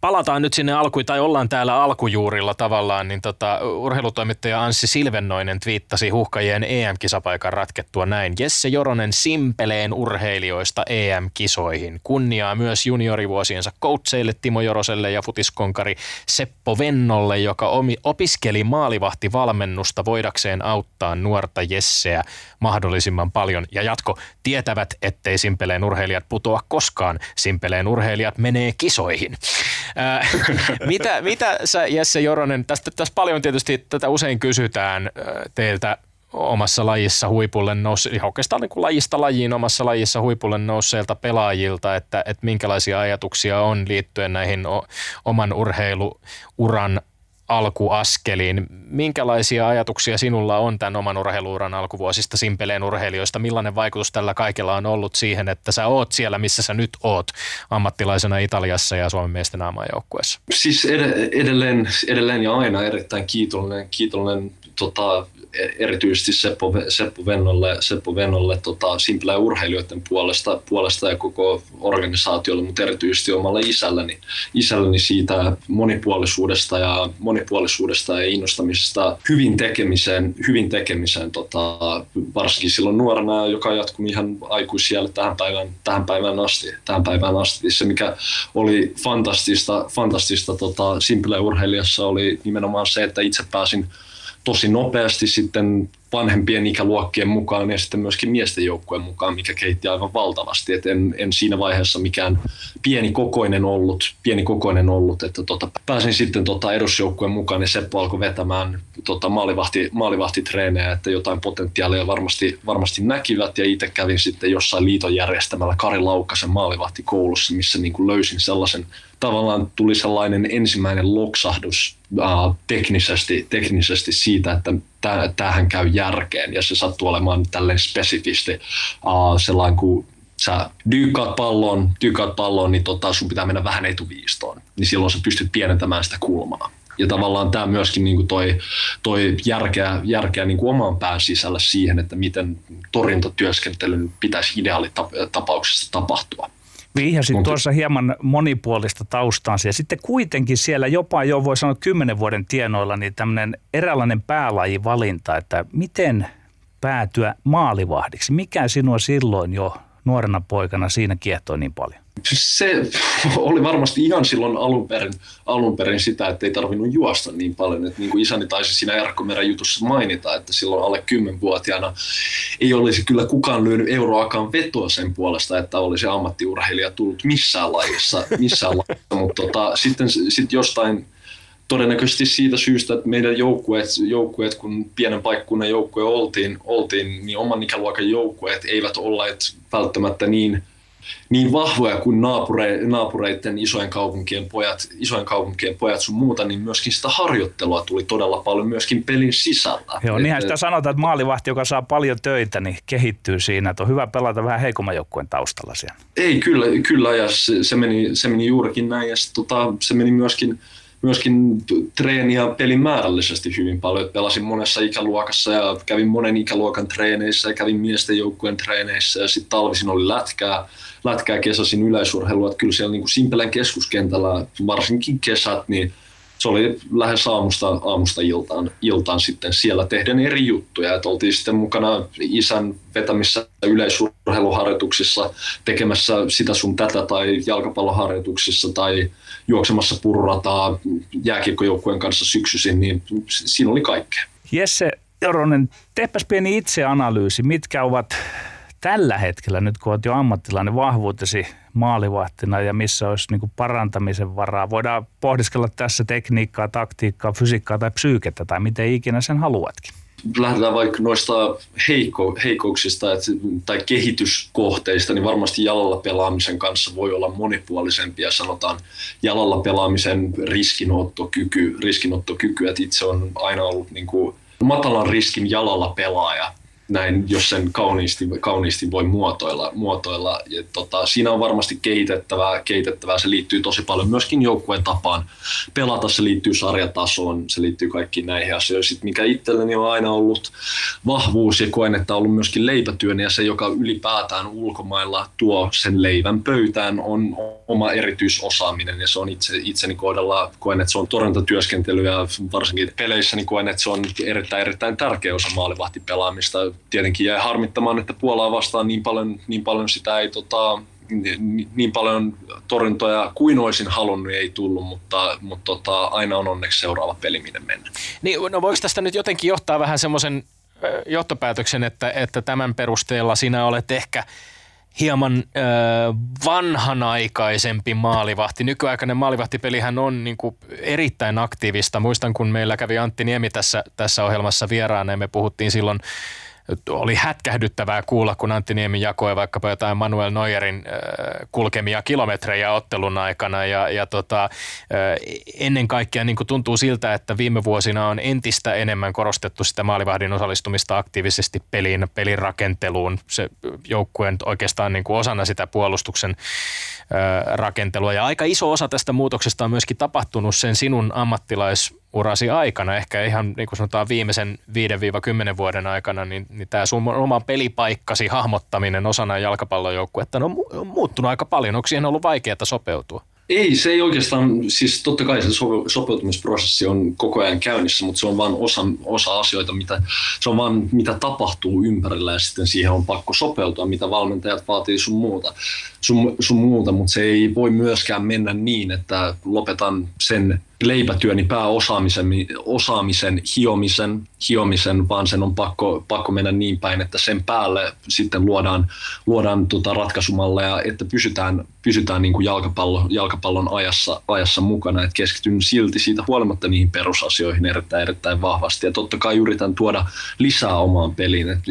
Palataan nyt sinne alkuun, tai ollaan täällä alkujuurilla tavallaan, niin tota, urheilutoimittaja Anssi Silvennoinen twiittasi huuhkajien EM-kisapaikan ratkettua näin. Jesse Joronen simpeleen urheilijoista EM-kisoihin. Kunniaa myös juniorivuosiensa coacheille Timo Joroselle ja futiskonkari Seppo Vennolle, joka omi, opiskeli maalivahtivalmennusta voidakseen auttaa nuorta Jesseä mahdollisimman paljon. Ja jatko, tietävät, ettei simpeleen urheilijat putoa koskaan. Simpeleen urheilijat menee kisoihin. Mitä, mitä sä Jesse Joronen, tästä, tästä paljon tietysti tätä usein kysytään ää, teiltä omassa lajissa huipulle nousse, ihan oikeastaan niin kuin lajista lajiin omassa lajissa huipulle nousseilta pelaajilta, että, että minkälaisia ajatuksia on liittyen näihin oman urheiluuran alkuaskeliin. Minkälaisia ajatuksia sinulla on tämän oman urheiluuran alkuvuosista simpeleen urheilijoista? Millainen vaikutus tällä kaikella on ollut siihen, että sä oot siellä, missä sä nyt oot ammattilaisena Italiassa ja Suomen miesten aamajoukkueessa? Siis ed- edelleen, edelleen ja aina erittäin kiitollinen, kiitollinen tota, erityisesti Seppo, Seppo Vennolle, Seppo Vennolle tota, Simplää urheilijoiden puolesta, puolesta ja koko organisaatiolle, mutta erityisesti omalle isälläni, isälläni siitä monipuolisuudesta ja, monipuolisuudesta ja innostamisesta hyvin tekemiseen, hyvin tekemiseen tota, varsinkin silloin nuorena, joka jatkui ihan aikuisiälle tähän päivään, tähän päivään asti. Tähän päivään asti. Se, mikä oli fantastista, fantastista tota, Simplää urheilijassa oli nimenomaan se, että itse pääsin tosi nopeasti sitten vanhempien ikäluokkien mukaan ja sitten myöskin miesten joukkueen mukaan, mikä kehitti aivan valtavasti. Et en, en siinä vaiheessa mikään pieni kokoinen ollut, pieni kokoinen ollut että tota, pääsin sitten tota edusjoukkueen mukaan ja Seppo alkoi vetämään tota maalivahti, maalivahtitreenejä, että jotain potentiaalia varmasti, varmasti näkivät ja itse kävin sitten jossain liiton järjestämällä Kari Laukkasen maalivahtikoulussa, missä niin löysin sellaisen tavallaan tuli sellainen ensimmäinen loksahdus äh, teknisesti, teknisesti siitä, että tämähän käy järkeen ja se sattuu olemaan tälleen spesifisti äh, sellainen kuin sä dyykkaat palloon, dyykkaat palloon, niin tota, sun pitää mennä vähän etuviistoon. Niin silloin sä pystyt pienentämään sitä kulmaa. Ja tavallaan tämä myöskin niin toi, toi järkeä, järkeä niin oman pään sisällä siihen, että miten torjuntatyöskentelyn pitäisi ideaalitapauksessa tapahtua. Vihjasit Mut... tuossa hieman monipuolista taustaansa ja sitten kuitenkin siellä jopa jo voi sanoa kymmenen vuoden tienoilla niin tämmöinen eräänlainen päälajivalinta, että miten päätyä maalivahdiksi. Mikä sinua silloin jo nuorena poikana siinä kiehtoi niin paljon? Se oli varmasti ihan silloin alun perin, alun perin sitä, että ei tarvinnut juosta niin paljon. Että niin kuin isäni taisi siinä Erkkomerän jutussa mainita, että silloin alle 10-vuotiaana ei olisi kyllä kukaan lyönyt euroakaan vetoa sen puolesta, että olisi ammattiurheilija tullut missään lajissa. Missään lajissa. Mutta tota, sitten sit jostain todennäköisesti siitä syystä, että meidän joukkueet, joukkueet kun pienen paikkunan joukkue oltiin, oltiin, niin oman ikäluokan joukkueet eivät olleet välttämättä niin, niin vahvoja kuin naapure, naapureiden isojen kaupunkien pojat, isojen kaupunkien pojat sun muuta, niin myöskin sitä harjoittelua tuli todella paljon myöskin pelin sisällä. Joo, niinhän sitä sanotaan, että maalivahti, joka saa paljon töitä, niin kehittyy siinä, että on hyvä pelata vähän heikomman joukkueen taustalla siellä. Ei, kyllä, kyllä ja se, se, meni, se meni juurikin näin ja se, tota, se meni myöskin – myöskin treeniä pelin määrällisesti hyvin paljon. Pelasin monessa ikäluokassa ja kävin monen ikäluokan treeneissä ja kävin miesten joukkueen treeneissä ja sitten talvisin oli lätkää, lätkää kesäsin yleisurheilua. Että kyllä siellä niin kuin Simpelän keskuskentällä, varsinkin kesät, niin – se oli lähes aamusta, aamusta iltaan, iltaan sitten siellä tehden eri juttuja. Et oltiin sitten mukana isän vetämissä yleisurheiluharjoituksissa, tekemässä sitä sun tätä tai jalkapalloharjoituksissa tai juoksemassa purrataa jääkiekkojoukkueen kanssa syksyisin, niin siinä oli kaikkea. Jesse Joronen, teepäs pieni itseanalyysi. Mitkä ovat tällä hetkellä, nyt kun olet jo ammattilainen, vahvuutesi maalivahtina ja missä olisi niin kuin parantamisen varaa? Voidaan pohdiskella tässä tekniikkaa, taktiikkaa, fysiikkaa tai psyykettä tai miten ikinä sen haluatkin. Lähdetään vaikka noista heikko, heikouksista et, tai kehityskohteista, niin varmasti jalalla pelaamisen kanssa voi olla monipuolisempi ja sanotaan jalalla pelaamisen riskinottokyky, riskinottokyky että itse on aina ollut niin kuin matalan riskin jalalla pelaaja näin, jos sen kauniisti, kauniisti voi muotoilla. muotoilla. Ja tota, siinä on varmasti kehitettävää, kehitettävää. Se liittyy tosi paljon myöskin joukkueen tapaan pelata. Se liittyy sarjatasoon, se liittyy kaikkiin näihin asioihin. Sitten mikä itselleni on aina ollut vahvuus ja koen, että on ollut myöskin leipätyön ja se, joka ylipäätään ulkomailla tuo sen leivän pöytään, on oma erityisosaaminen ja se on itse, itseni kohdalla, koen, että se on torjuntatyöskentely ja varsinkin peleissä niin koen, että se on erittäin, erittäin tärkeä osa maalivahtipelaamista tietenkin jäi harmittamaan, että Puolaa vastaan niin paljon, niin paljon sitä ei tota, niin, paljon torjuntoja kuin olisin halunnut ei tullut, mutta, mutta tota, aina on onneksi seuraava peli, minne mennä. Niin, no voiko tästä nyt jotenkin johtaa vähän semmoisen johtopäätöksen, että, että tämän perusteella sinä olet ehkä hieman ö, vanhanaikaisempi maalivahti. Nykyaikainen maalivahtipelihän on niin kuin erittäin aktiivista. Muistan, kun meillä kävi Antti Niemi tässä, tässä ohjelmassa vieraana ja me puhuttiin silloin – oli hätkähdyttävää kuulla, kun Antti Niemi jakoi vaikkapa jotain Manuel Neuerin äh, kulkemia kilometrejä ottelun aikana. Ja, ja tota, äh, ennen kaikkea niin kuin tuntuu siltä, että viime vuosina on entistä enemmän korostettu sitä maalivahdin osallistumista aktiivisesti peliin, pelin rakenteluun, se joukkueen oikeastaan niin kuin osana sitä puolustuksen rakentelua ja aika iso osa tästä muutoksesta on myöskin tapahtunut sen sinun ammattilais urasi aikana, ehkä ihan niin kuin sanotaan viimeisen 5-10 vuoden aikana, niin, niin tämä sun oma pelipaikkasi hahmottaminen osana jalkapallojoukkuetta on, on muuttunut aika paljon. Onko siihen ollut vaikeaa sopeutua? Ei, se ei oikeastaan, siis totta kai se sopeutumisprosessi on koko ajan käynnissä, mutta se on vain osa, osa asioita, mitä, se on vain mitä tapahtuu ympärillä ja sitten siihen on pakko sopeutua, mitä valmentajat vaatii sun muuta, sun, sun muuta. Mutta se ei voi myöskään mennä niin, että lopetan sen leipätyöni pääosaamisen osaamisen, hiomisen, hiomisen, vaan sen on pakko, pakko mennä niin päin, että sen päälle sitten luodaan, luodaan tota ratkaisumalleja, että pysytään, pysytään niin kuin jalkapallo, jalkapallon ajassa, ajassa mukana. Et keskityn silti siitä huolimatta niihin perusasioihin erittäin, erittäin vahvasti. Ja totta kai yritän tuoda lisää omaan peliin. Et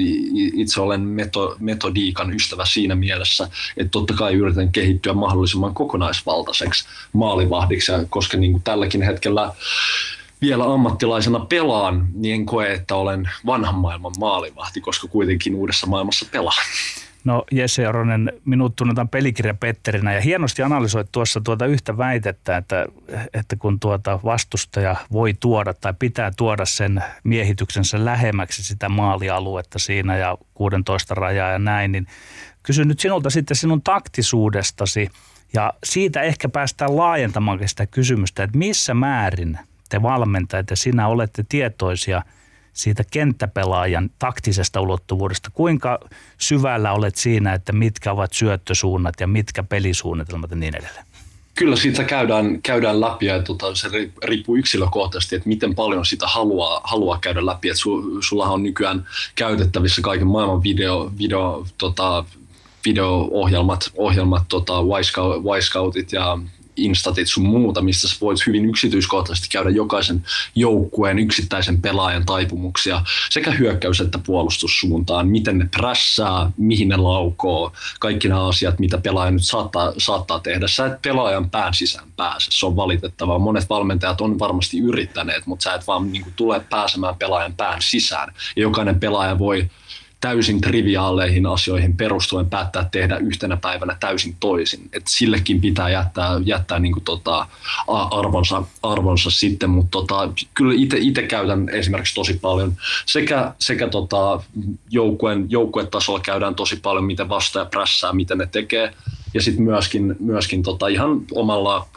itse olen meto, metodiikan ystävä siinä mielessä, että totta kai yritän kehittyä mahdollisimman kokonaisvaltaiseksi maalivahdiksi, koska niin kuin tälläkin tälläkin hetkellä vielä ammattilaisena pelaan, niin en koe, että olen vanhan maailman maalivahti, koska kuitenkin uudessa maailmassa pelaan. No Jesse Joronen, minut tunnetaan pelikirja Petterinä ja hienosti analysoit tuossa tuota yhtä väitettä, että, että kun tuota vastustaja voi tuoda tai pitää tuoda sen miehityksensä lähemmäksi sitä maalialuetta siinä ja 16 rajaa ja näin, niin kysyn nyt sinulta sitten sinun taktisuudestasi ja siitä ehkä päästään laajentamaan sitä kysymystä, että missä määrin te valmentajat ja sinä olette tietoisia – siitä kenttäpelaajan taktisesta ulottuvuudesta. Kuinka syvällä olet siinä, että mitkä ovat syöttösuunnat ja mitkä pelisuunnitelmat ja niin edelleen? Kyllä siitä käydään, käydään läpi ja tota, se riippuu yksilökohtaisesti, että miten paljon sitä haluaa, haluaa käydä läpi. Et su, sullahan on nykyään käytettävissä kaiken maailman video, video tota, video-ohjelmat, ohjelmat, tota, Y-Scoutit ja instatit sun muuta, missä sä voit hyvin yksityiskohtaisesti käydä jokaisen joukkueen yksittäisen pelaajan taipumuksia sekä hyökkäys- että puolustussuuntaan, miten ne prässää, mihin ne laukoo, kaikki nämä asiat, mitä pelaaja nyt saattaa, saattaa tehdä. Sä et pelaajan pään sisään pääse, se on valitettavaa. Monet valmentajat on varmasti yrittäneet, mutta sä et vaan niin kuin, tule pääsemään pelaajan pään sisään. Ja jokainen pelaaja voi täysin triviaaleihin asioihin perustuen päättää tehdä yhtenä päivänä täysin toisin. Et sillekin pitää jättää, jättää niin tota, arvonsa, arvonsa sitten, mutta tota, kyllä itse käytän esimerkiksi tosi paljon. Sekä, sekä tota, joukkueen, joukkuetasolla käydään tosi paljon, miten vastaaja prässää, miten ne tekee – ja sitten myöskin, myöskin tota ihan omalla,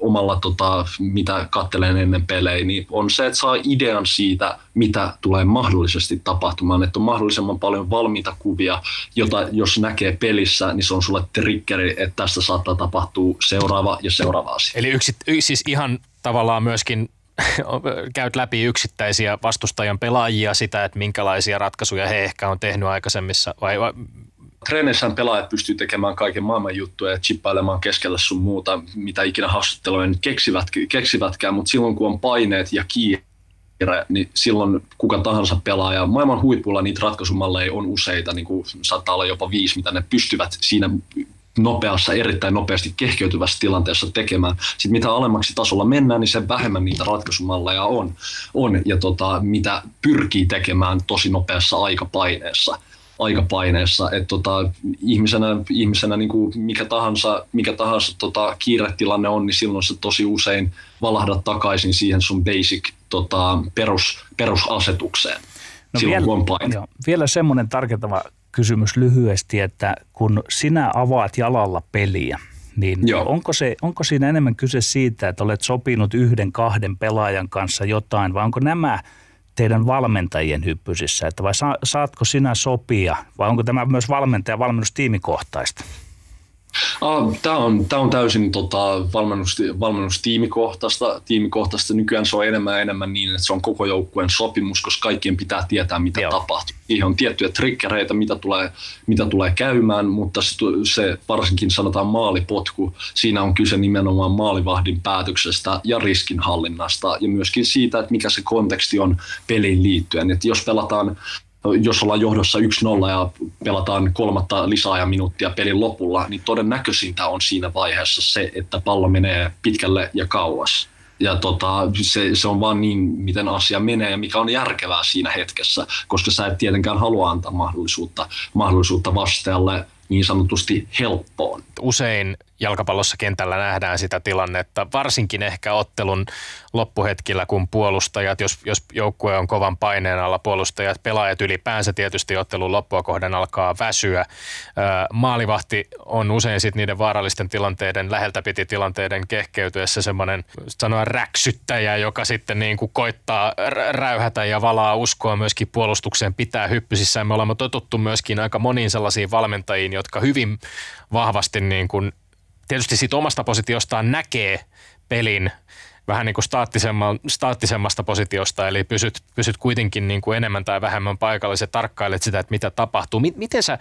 omalla tota, mitä kattelen ennen pelejä, niin on se, että saa idean siitä, mitä tulee mahdollisesti tapahtumaan, että on mahdollisimman paljon valmiita kuvia, jota jos näkee pelissä, niin se on sulle triggeri, että tästä saattaa tapahtua seuraava ja seuraava asia. Eli yksi, siis ihan tavallaan myöskin käyt läpi yksittäisiä vastustajan pelaajia sitä, että minkälaisia ratkaisuja he ehkä on tehnyt aikaisemmissa, vai, vai Treeneissä pelaajat pystyy tekemään kaiken maailman juttuja ja chippailemaan keskellä sun muuta, mitä ikinä haastatteluja nyt keksivät, keksivätkään, mutta silloin kun on paineet ja kiire, niin silloin kuka tahansa pelaaja, maailman huipulla niitä ratkaisumalleja on useita, niin kuin saattaa olla jopa viisi, mitä ne pystyvät siinä nopeassa, erittäin nopeasti kehkeytyvässä tilanteessa tekemään. Sitten mitä alemmaksi tasolla mennään, niin sen vähemmän niitä ratkaisumalleja on, on ja tota, mitä pyrkii tekemään tosi nopeassa aikapaineessa – aikapaineessa. Että tota, ihmisenä, ihmisenä niin kuin mikä tahansa, mikä tahansa tota, kiiretilanne on, niin silloin se tosi usein valahdat takaisin siihen sun basic tota, perus, perusasetukseen. No silloin, vielä, on paine. Joo, vielä semmoinen tarkentava kysymys lyhyesti, että kun sinä avaat jalalla peliä, niin onko, se, onko siinä enemmän kyse siitä, että olet sopinut yhden, kahden pelaajan kanssa jotain, vai onko nämä – teidän valmentajien hyppysissä, että vai saatko sinä sopia vai onko tämä myös valmentaja valmennustiimikohtaista? Tämä on, tämä on täysin tota, valmennus, valmennustiimikohtaista. Tiimikohtaista nykyään se on enemmän ja enemmän niin, että se on koko joukkueen sopimus, koska kaikkien pitää tietää, mitä Joo. tapahtuu. Siihen on tiettyjä trikkereitä, mitä tulee, mitä tulee käymään, mutta se, se varsinkin sanotaan maalipotku. Siinä on kyse nimenomaan maalivahdin päätöksestä ja riskinhallinnasta ja myöskin siitä, että mikä se konteksti on peliin liittyen. Että jos pelataan jos ollaan johdossa 1-0 ja pelataan kolmatta lisää minuuttia pelin lopulla, niin todennäköisintä on siinä vaiheessa se, että pallo menee pitkälle ja kauas. Ja tota, se, se on vaan niin, miten asia menee ja mikä on järkevää siinä hetkessä, koska sä et tietenkään halua antaa mahdollisuutta, mahdollisuutta vastajalle niin sanotusti helppoon. Usein jalkapallossa kentällä nähdään sitä tilannetta, varsinkin ehkä ottelun loppuhetkillä, kun puolustajat, jos, jos joukkue on kovan paineen alla, puolustajat, pelaajat ylipäänsä tietysti ottelun loppua kohden alkaa väsyä. Maalivahti on usein sitten niiden vaarallisten tilanteiden, läheltä piti tilanteiden kehkeytyessä semmoinen sanoa räksyttäjä, joka sitten niin kuin koittaa räyhätä ja valaa uskoa myöskin puolustukseen pitää hyppysissä. Me olemme totuttu myöskin aika moniin sellaisiin valmentajiin, jotka hyvin vahvasti niin kuin tietysti siitä omasta positiostaan näkee pelin vähän niin kuin staattisemmasta positiosta, eli pysyt, pysyt kuitenkin niin kuin enemmän tai vähemmän paikallisen tarkkailet sitä, että mitä tapahtuu. Miten sä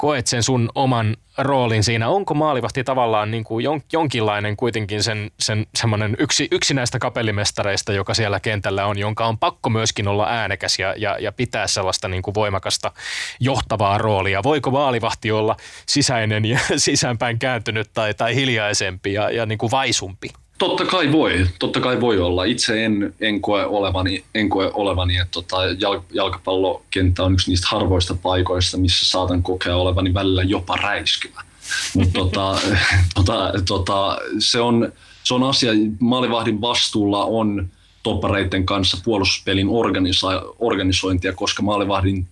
koet sen sun oman roolin siinä? Onko maalivahti tavallaan niin kuin jonkinlainen kuitenkin sen, sen semmoinen yksi, yksi näistä kapellimestareista, joka siellä kentällä on, jonka on pakko myöskin olla äänekäs ja, ja, ja pitää sellaista niin kuin voimakasta johtavaa roolia? Voiko maalivahti olla sisäinen ja sisäänpäin kääntynyt tai, tai hiljaisempi ja, ja niin kuin vaisumpi? Totta kai voi, totta kai voi olla. Itse en, en koe olevani, en koe olevani että tota, jalkapallokenttä on yksi niistä harvoista paikoista, missä saatan kokea olevani välillä jopa räiskyvä. Mutta tota, tota, tota, se, on, se on asia, maalivahdin vastuulla on toppareiden kanssa puolustuspelin organisa- organisointia, koska maalivahdin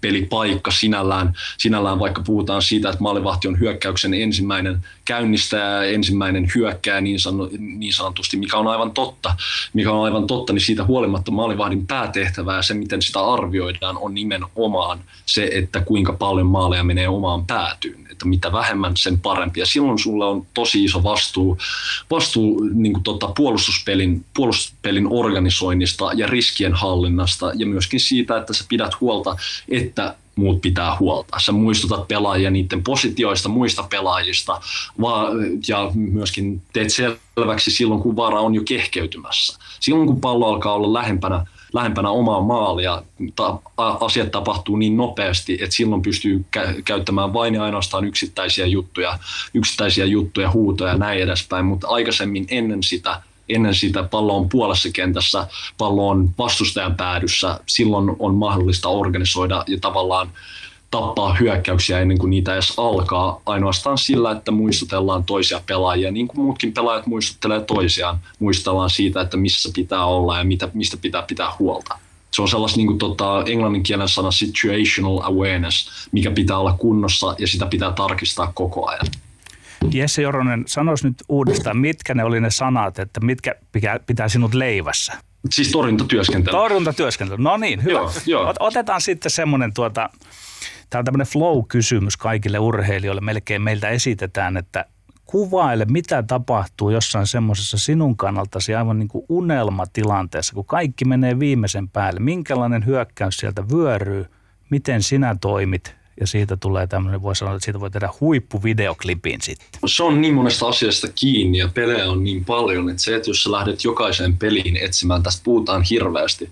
pelipaikka sinällään, sinällään, vaikka puhutaan siitä, että maalivahti on hyökkäyksen ensimmäinen käynnistäjä, ensimmäinen hyökkää niin, sano, niin sanotusti, mikä on aivan totta, mikä on aivan totta, niin siitä huolimatta maalivahdin päätehtävää, se miten sitä arvioidaan, on nimenomaan se, että kuinka paljon maaleja menee omaan päätyyn että mitä vähemmän sen parempi. Ja silloin sulle on tosi iso vastuu, vastuu niin kuin tota, puolustuspelin, puolustuspelin organisoinnista ja riskien hallinnasta ja myöskin siitä, että sä pidät huolta, että muut pitää huolta. Sä muistutat pelaajia niiden positioista, muista pelaajista ja myöskin teet selväksi silloin, kun vaara on jo kehkeytymässä. Silloin, kun pallo alkaa olla lähempänä lähempänä omaa maalia. Ta- asiat tapahtuu niin nopeasti, että silloin pystyy kä- käyttämään vain ja ainoastaan yksittäisiä juttuja, yksittäisiä juttuja, huutoja ja näin edespäin, mutta aikaisemmin ennen sitä ennen sitä pallo on puolessa kentässä, pallo on vastustajan päädyssä, silloin on mahdollista organisoida ja tavallaan tappaa hyökkäyksiä ennen kuin niitä edes alkaa, ainoastaan sillä, että muistutellaan toisia pelaajia, niin kuin muutkin pelaajat muistuttelee toisiaan, muistellaan siitä, että missä pitää olla ja mitä, mistä pitää pitää huolta. Se on sellaista niin tota, englannin kielen sana situational awareness, mikä pitää olla kunnossa ja sitä pitää tarkistaa koko ajan. Jesse Joronen, sanois nyt uudestaan, mitkä ne oli ne sanat, että mitkä pitää, pitää sinut leivässä? Siis torjuntatyöskentely. Torjuntatyöskentely, no niin, hyvä. Joo, joo. Otetaan sitten semmoinen tuota, Tämä on tämmöinen flow-kysymys kaikille urheilijoille. Melkein meiltä esitetään, että kuvaile, mitä tapahtuu jossain semmoisessa sinun kannaltasi aivan niin kuin unelmatilanteessa, kun kaikki menee viimeisen päälle. Minkälainen hyökkäys sieltä vyöryy, miten sinä toimit ja siitä tulee tämmöinen, voi sanoa, että siitä voi tehdä huippuvideoklipin sitten. Se on niin monesta asiasta kiinni ja pelejä on niin paljon, että se, että jos sä lähdet jokaiseen peliin etsimään, tästä puhutaan hirveästi,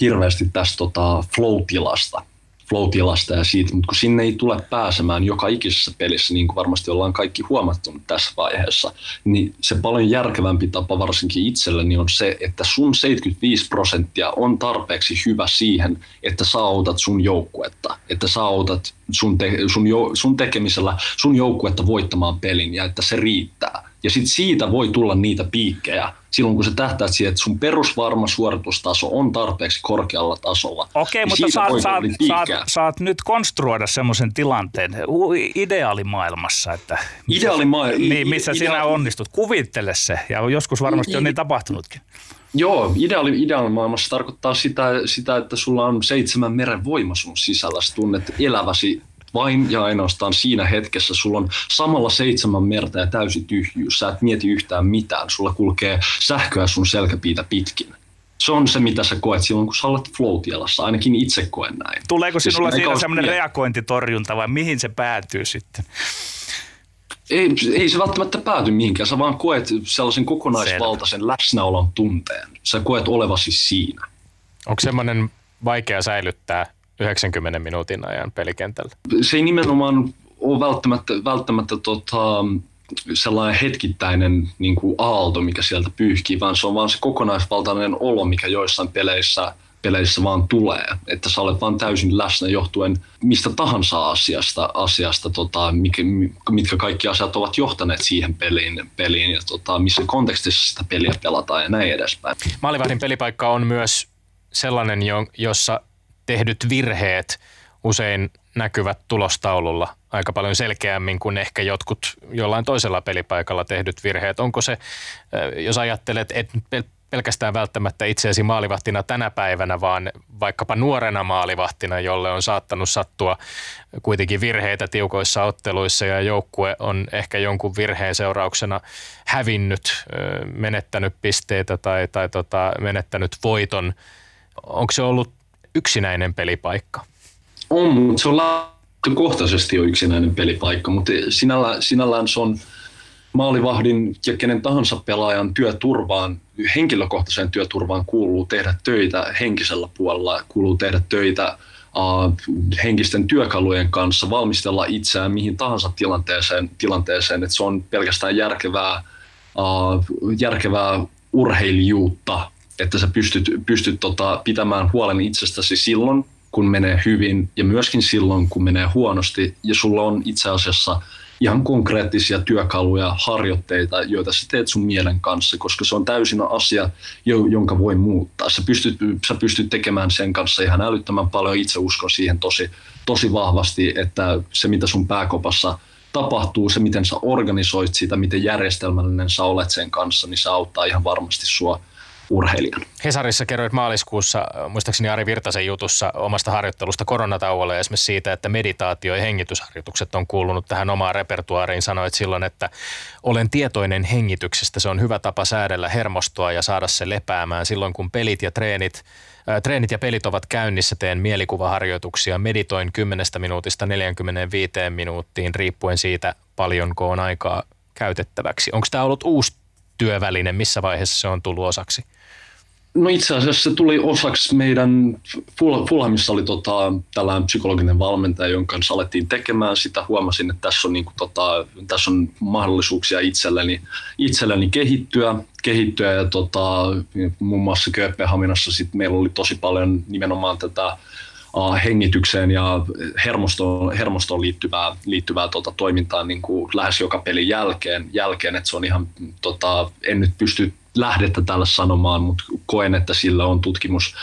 hirveästi tästä tota flow-tilasta – flow-tilasta ja siitä, mutta kun sinne ei tule pääsemään joka ikisessä pelissä, niin kuin varmasti ollaan kaikki huomattu tässä vaiheessa, niin se paljon järkevämpi tapa varsinkin itselleni on se, että sun 75 prosenttia on tarpeeksi hyvä siihen, että sä autat sun joukkuetta, että sä autat sun, te, sun, jo, sun tekemisellä sun joukkuetta voittamaan pelin ja että se riittää. Ja sitten siitä voi tulla niitä piikkejä, silloin kun sä tähtäät siihen, että sun perusvarma suoritustaso on tarpeeksi korkealla tasolla. Okei, niin mutta saat, saat, saat, saat nyt konstruoida semmoisen tilanteen ideaalimaailmassa, että Ideaalima- niin, missä idea- sinä onnistut. Kuvittele se, ja joskus varmasti on niin tapahtunutkin. Joo, ideaali, ideaalimaailmassa tarkoittaa sitä, sitä, että sulla on seitsemän meren voima sun sisällä. Sä tunnet eläväsi vain ja ainoastaan siinä hetkessä sulla on samalla seitsemän merta ja täysi tyhjyys. Sä et mieti yhtään mitään. Sulla kulkee sähköä sun selkäpiitä pitkin. Se on se, mitä sä koet silloin, kun sä olet flow Ainakin itse koen näin. Tuleeko sinulla siis siinä semmoinen reagointitorjunta vai mihin se päätyy sitten? Ei, ei se välttämättä pääty mihinkään. Sä vaan koet sellaisen kokonaisvaltaisen Selvä. läsnäolon tunteen. Sä koet olevasi siinä. Onko semmoinen vaikea säilyttää 90 minuutin ajan pelikentällä? Se ei nimenomaan ole välttämättä, välttämättä tota, sellainen hetkittäinen niin kuin aalto, mikä sieltä pyyhkii, vaan se on vaan se kokonaisvaltainen olo, mikä joissain peleissä, peleissä vaan tulee. Että sä olet vaan täysin läsnä johtuen mistä tahansa asiasta, asiasta tota, mikä, mitkä kaikki asiat ovat johtaneet siihen peliin, peliin ja tota, missä kontekstissa sitä peliä pelataan ja näin edespäin. Maalivahdin pelipaikka on myös sellainen, jossa tehdyt virheet usein näkyvät tulostaululla aika paljon selkeämmin kuin ehkä jotkut jollain toisella pelipaikalla tehdyt virheet. Onko se, jos ajattelet, että pelkästään välttämättä itseäsi maalivahtina tänä päivänä, vaan vaikkapa nuorena maalivahtina, jolle on saattanut sattua kuitenkin virheitä tiukoissa otteluissa ja joukkue on ehkä jonkun virheen seurauksena hävinnyt, menettänyt pisteitä tai, tai tota, menettänyt voiton. Onko se ollut yksinäinen pelipaikka? On, mutta se on lähtökohtaisesti jo yksinäinen pelipaikka, mutta sinällään, sinällään se on maalivahdin ja kenen tahansa pelaajan työturvaan, henkilökohtaiseen työturvaan kuuluu tehdä töitä henkisellä puolella, kuuluu tehdä töitä henkisten työkalujen kanssa, valmistella itseään mihin tahansa tilanteeseen, tilanteeseen että se on pelkästään järkevää järkevää urheilijuutta, että sä pystyt, pystyt tota, pitämään huolen itsestäsi silloin, kun menee hyvin ja myöskin silloin, kun menee huonosti. Ja sulla on itse asiassa ihan konkreettisia työkaluja, harjoitteita, joita sä teet sun mielen kanssa, koska se on täysin asia, jonka voi muuttaa. Sä pystyt, sä pystyt tekemään sen kanssa ihan älyttömän paljon. Itse uskon siihen tosi, tosi vahvasti, että se mitä sun pääkopassa tapahtuu, se miten sä organisoit sitä, miten järjestelmällinen sä olet sen kanssa, niin se auttaa ihan varmasti sua urheilijan. Hesarissa kerroit maaliskuussa, muistaakseni Ari Virtasen jutussa omasta harjoittelusta koronatauolla ja esimerkiksi siitä, että meditaatio ja hengitysharjoitukset on kuulunut tähän omaan repertuaariin. Sanoit silloin, että olen tietoinen hengityksestä. Se on hyvä tapa säädellä hermostoa ja saada se lepäämään silloin, kun pelit ja treenit Treenit ja pelit ovat käynnissä, teen mielikuvaharjoituksia, meditoin 10 minuutista 45 minuuttiin riippuen siitä, paljonko on aikaa käytettäväksi. Onko tämä ollut uusi työväline, missä vaiheessa se on tullut osaksi? No itse asiassa se tuli osaksi meidän, Fulhamissa oli tota, tällainen psykologinen valmentaja, jonka kanssa alettiin tekemään sitä. Huomasin, että tässä on, niin kuin, tota, tässä on mahdollisuuksia itselleni, itselleni kehittyä, kehittyä ja tota, muun muassa Kööpenhaminassa sit meillä oli tosi paljon nimenomaan tätä hengitykseen ja hermostoon, hermostoon liittyvää, liittyvää tota, toimintaa niin kuin lähes joka pelin jälkeen, jälkeen että se on ihan, tota, en nyt pysty lähdettä tällä sanomaan, mutta koen, että sillä on tutkimus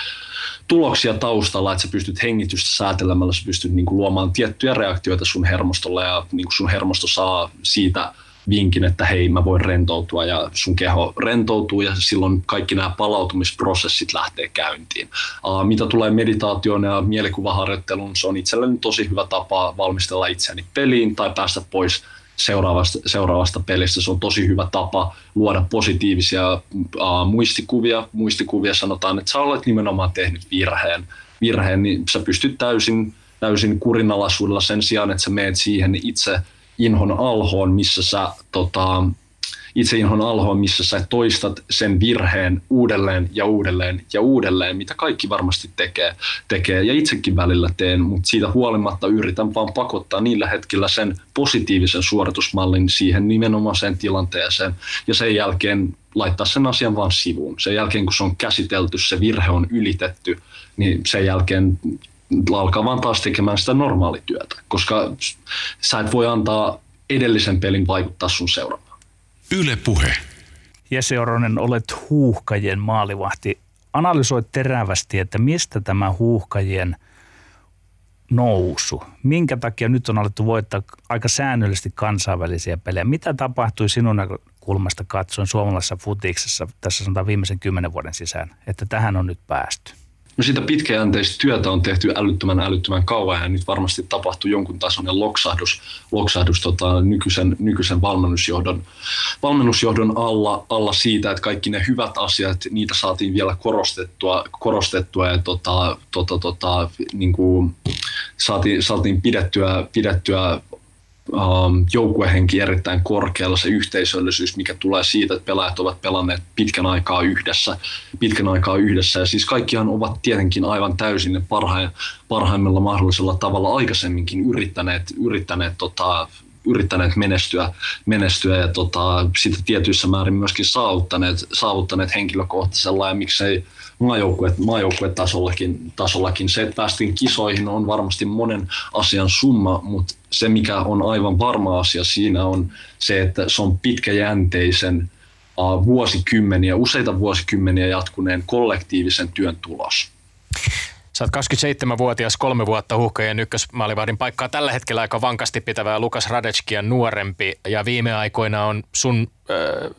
tuloksia taustalla, että sä pystyt hengitystä säätelemällä, sä pystyt niin kuin luomaan tiettyjä reaktioita sun hermostolle ja niin kuin sun hermosto saa siitä vinkin, että hei mä voin rentoutua ja sun keho rentoutuu ja silloin kaikki nämä palautumisprosessit lähtee käyntiin. Uh, mitä tulee meditaatioon ja mielikuvaharjoitteluun, se on itselleni tosi hyvä tapa valmistella itseäni peliin tai päästä pois seuraavasta, seuraavasta pelistä. Se on tosi hyvä tapa luoda positiivisia uh, muistikuvia. Muistikuvia sanotaan, että sä olet nimenomaan tehnyt virheen, virheen niin sä pystyt täysin, täysin kurinalaisuudella sen sijaan, että sä meet siihen itse inhon alhoon, missä sä tota, itse inhon alhoon, missä sä toistat sen virheen uudelleen ja uudelleen ja uudelleen, mitä kaikki varmasti tekee, tekee ja itsekin välillä teen, mutta siitä huolimatta yritän vaan pakottaa niillä hetkillä sen positiivisen suoritusmallin siihen nimenomaiseen tilanteeseen ja sen jälkeen laittaa sen asian vaan sivuun. Sen jälkeen kun se on käsitelty, se virhe on ylitetty, niin sen jälkeen alkaa vaan taas tekemään sitä normaalityötä, koska sä et voi antaa edellisen pelin vaikuttaa sun seuraavaan. Yle Puhe. Jesse Oronen, olet huuhkajien maalivahti. Analysoit terävästi, että mistä tämä huuhkajien nousu, minkä takia nyt on alettu voittaa aika säännöllisesti kansainvälisiä pelejä. Mitä tapahtui sinun näkökulmasta katsoen suomalaisessa futiksessa tässä sanotaan viimeisen kymmenen vuoden sisään, että tähän on nyt päästy? No sitä pitkäjänteistä työtä on tehty älyttömän älyttömän kauan ja nyt varmasti tapahtuu jonkun tasoinen loksahdus, loksahdus tota, nykyisen, nykyisen valmennusjohdon, valmennusjohdon alla, alla siitä, että kaikki ne hyvät asiat, niitä saatiin vielä korostettua, korostettua ja tota, tota, tota, niin kuin saatiin, saatiin pidettyä, pidettyä um, joukkuehenki erittäin korkealla, se yhteisöllisyys, mikä tulee siitä, että pelaajat ovat pelanneet pitkän aikaa yhdessä, pitkän aikaa yhdessä. Ja siis kaikkihan ovat tietenkin aivan täysin parhain, parhaimmilla mahdollisella tavalla aikaisemminkin yrittäneet, yrittäneet tota, yrittäneet menestyä, menestyä ja tota, sitä tietyissä määrin myöskin saavuttaneet, saavuttaneet henkilökohtaisella ja miksei maajoukkue, maajoukkuetasollakin tasollakin. Se, että päästiin kisoihin on varmasti monen asian summa, mutta se mikä on aivan varma asia siinä on se, että se on pitkäjänteisen vuosikymmeniä, useita vuosikymmeniä jatkuneen kollektiivisen työn tulos. Sä oot 27-vuotias, kolme vuotta huuhkajien ykkösmaalivahdin paikkaa. Tällä hetkellä aika vankasti pitävää Lukas Radeckia nuorempi. Ja viime aikoina on sun, äh,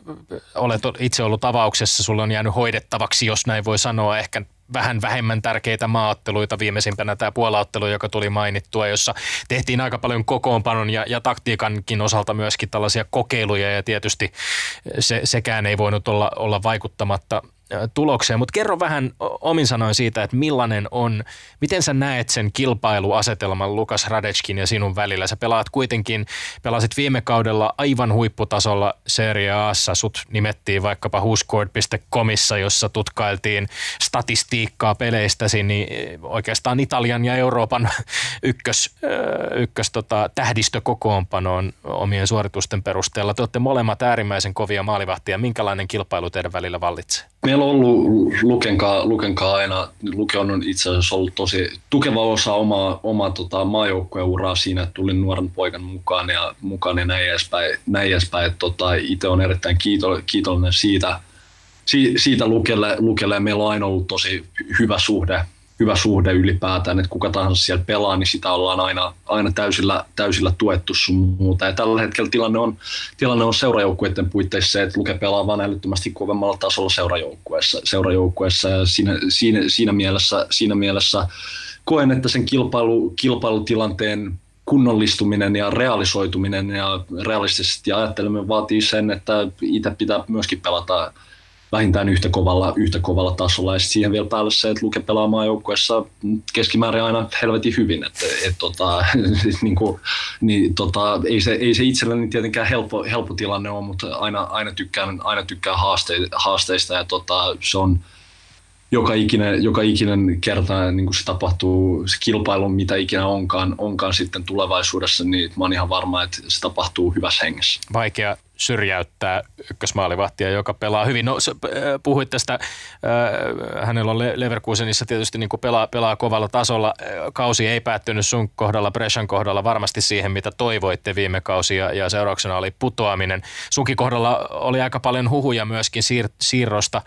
olet itse ollut avauksessa, sulla on jäänyt hoidettavaksi, jos näin voi sanoa, ehkä vähän vähemmän tärkeitä maaotteluita, viimeisimpänä tämä puolaottelu, joka tuli mainittua, jossa tehtiin aika paljon kokoonpanon ja, ja taktiikankin osalta myöskin tällaisia kokeiluja. Ja tietysti se, sekään ei voinut olla, olla vaikuttamatta tulokseen, mutta kerro vähän omin sanoin siitä, että millainen on, miten sä näet sen kilpailuasetelman Lukas Radetskin ja sinun välillä. Sä pelaat kuitenkin, pelasit viime kaudella aivan huipputasolla Serie Aassa, sut nimettiin vaikkapa whoscored.comissa, jossa tutkailtiin statistiikkaa peleistäsi, niin oikeastaan Italian ja Euroopan ykkös, ykkös tota, tähdistökokoonpanoon omien suoritusten perusteella. Te olette molemmat äärimmäisen kovia maalivahtia. Minkälainen kilpailu teidän välillä vallitsee? Meillä on ollut Lukenkaa, Lukenkaa aina, Luke on itse asiassa ollut tosi tukeva osa omaa, omaa tota, maajoukkueen uraa siinä, että tulin nuoren poikan mukaan ja, mukaan ja näin edespäin. Näin edespäin. Tota, itse on erittäin kiitollinen siitä, siitä Lukelle, Lukelle meillä on aina ollut tosi hyvä suhde, hyvä suhde ylipäätään, että kuka tahansa siellä pelaa, niin sitä ollaan aina, aina täysillä, täysillä tuettu sun muuta. Ja tällä hetkellä tilanne on, tilanne on seurajoukkueiden puitteissa se, että Luke pelaa vain älyttömästi kovemmalla tasolla seurajoukkueessa, seurajoukkueessa ja siinä, siinä, siinä, mielessä, siinä mielessä koen, että sen kilpailu, kilpailutilanteen kunnollistuminen ja realisoituminen ja realistisesti ajatteleminen vaatii sen, että itse pitää myöskin pelata vähintään yhtä kovalla, yhtä kovalla tasolla. Ja siihen vielä päälle se, että Luke pelaa maajoukkueessa keskimäärin aina helvetin hyvin. Että, et, tota, niin kuin, niin, tota, ei, se, ei se itselleni tietenkään helppo, helppo tilanne ole, mutta aina, aina tykkään, aina tykkään haasteista, haasteista ja tota, se on joka ikinen, joka ikinen kerta niin kuin se tapahtuu, se kilpailu, mitä ikinä onkaan, onkaan sitten tulevaisuudessa, niin mä oon ihan varma, että se tapahtuu hyvässä hengessä. Vaikea syrjäyttää ykkösmaalivahtia, joka pelaa hyvin. No, äh, puhuit tästä, äh, hänellä on Leverkusenissa tietysti niin pelaa, pelaa kovalla tasolla. Äh, kausi ei päättynyt sun kohdalla, Brescian kohdalla varmasti siihen, mitä toivoitte viime kausi ja, ja seurauksena oli putoaminen. Sunkin kohdalla oli aika paljon huhuja myöskin siir- siirrosta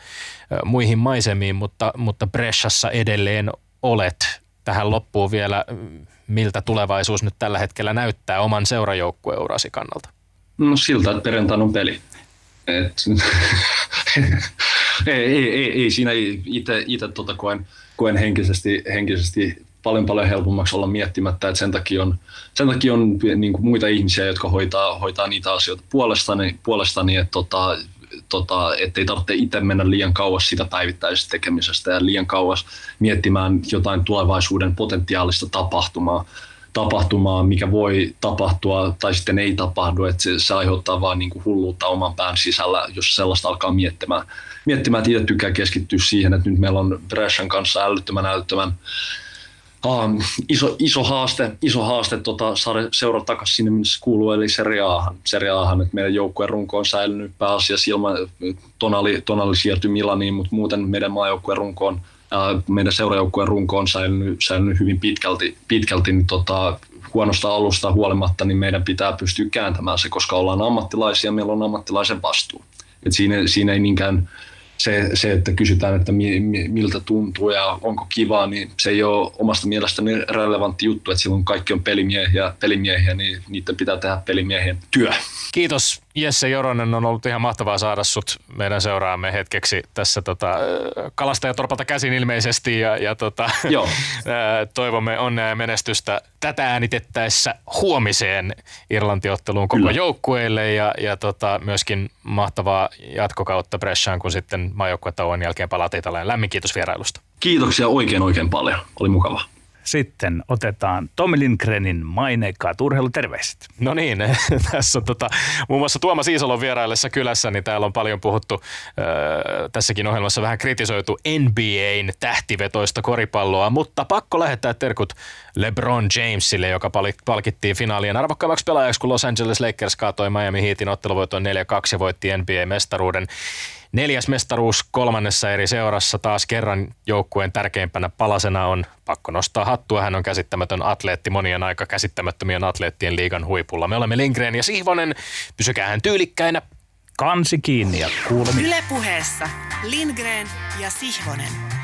muihin maisemiin, mutta, mutta Bresciassa edelleen olet. Tähän loppuun vielä, miltä tulevaisuus nyt tällä hetkellä näyttää oman seurajoukkueurasi kannalta? No siltä, että perjantaina on peli. Et, ei, ei, ei, ei, siinä itse tota koen, koen henkisesti, henkisesti paljon paljon helpommaksi olla miettimättä, että sen takia on, sen takia on niin kuin muita ihmisiä, jotka hoitaa, hoitaa niitä asioita puolestani, puolestani että tota, tota, ettei tarvitse itse mennä liian kauas sitä päivittäisestä tekemisestä ja liian kauas miettimään jotain tulevaisuuden potentiaalista tapahtumaa tapahtumaa, mikä voi tapahtua tai sitten ei tapahdu, että se, se aiheuttaa vaan niin kuin hulluutta oman pään sisällä, jos sellaista alkaa miettimään. Miettimään, että itse tykkää keskittyä siihen, että nyt meillä on Brescian kanssa älyttömän älyttömän Um, iso, iso haaste, iso haaste tota, saada seura takaisin sinne, missä kuuluu, eli Serie Ahan. Serie Ahan että meidän joukkueen runko on säilynyt pääasiassa ilman, Tonali, tonali siirtyi Milaniin, mutta muuten meidän maajoukkueen runko on meidän seurajoukkueen runko on säilynyt, säilynyt hyvin pitkälti, pitkälti niin tota, huonosta alusta huolimatta, niin meidän pitää pystyä kääntämään se, koska ollaan ammattilaisia, meillä on ammattilaisen vastuu. Et siinä, siinä ei niinkään se, se, että kysytään, että mi, mi, miltä tuntuu ja onko kivaa, niin se ei ole omasta mielestäni relevantti juttu, että silloin kaikki on pelimiehiä, pelimiehiä niin niiden pitää tehdä pelimiehien työ. Kiitos Jesse Joronen, on ollut ihan mahtavaa saada sut meidän seuraamme hetkeksi tässä tota, kalastajatorpalta käsin ilmeisesti ja, ja tota, Joo. toivomme onnea ja menestystä tätä äänitettäessä huomiseen Irlantiotteluun koko Kyllä. joukkueelle ja, ja tota, myöskin mahtavaa jatkokautta Bresciaan, kun sitten maajoukkuetauon jälkeen palaat Italiaan. Lämmin kiitos vierailusta. Kiitoksia oikein oikein paljon. Oli mukava. Sitten otetaan Tommi Lindgrenin maineikkaat urheiluterveiset. No niin, tässä on tota, muun muassa Tuomas Iisalon vieraillessa kylässä, niin täällä on paljon puhuttu äh, tässäkin ohjelmassa vähän kritisoitu NBAn tähtivetoista koripalloa, mutta pakko lähettää terkut LeBron Jamesille, joka palkittiin finaalien arvokkaammaksi pelaajaksi, kun Los Angeles Lakers kaatoi Miami Heatin otteluvoiton 4-2 ja voitti NBA-mestaruuden. Neljäs mestaruus kolmannessa eri seurassa taas kerran joukkueen tärkeimpänä palasena on pakko nostaa hattua. Hän on käsittämätön atleetti, monien aika käsittämättömien atleettien liigan huipulla. Me olemme Lindgren ja Sihvonen. Pysykää hän tyylikkäinä. Kansi kiinni ja kuulemme. Yle puheessa Lindgren ja Sihvonen.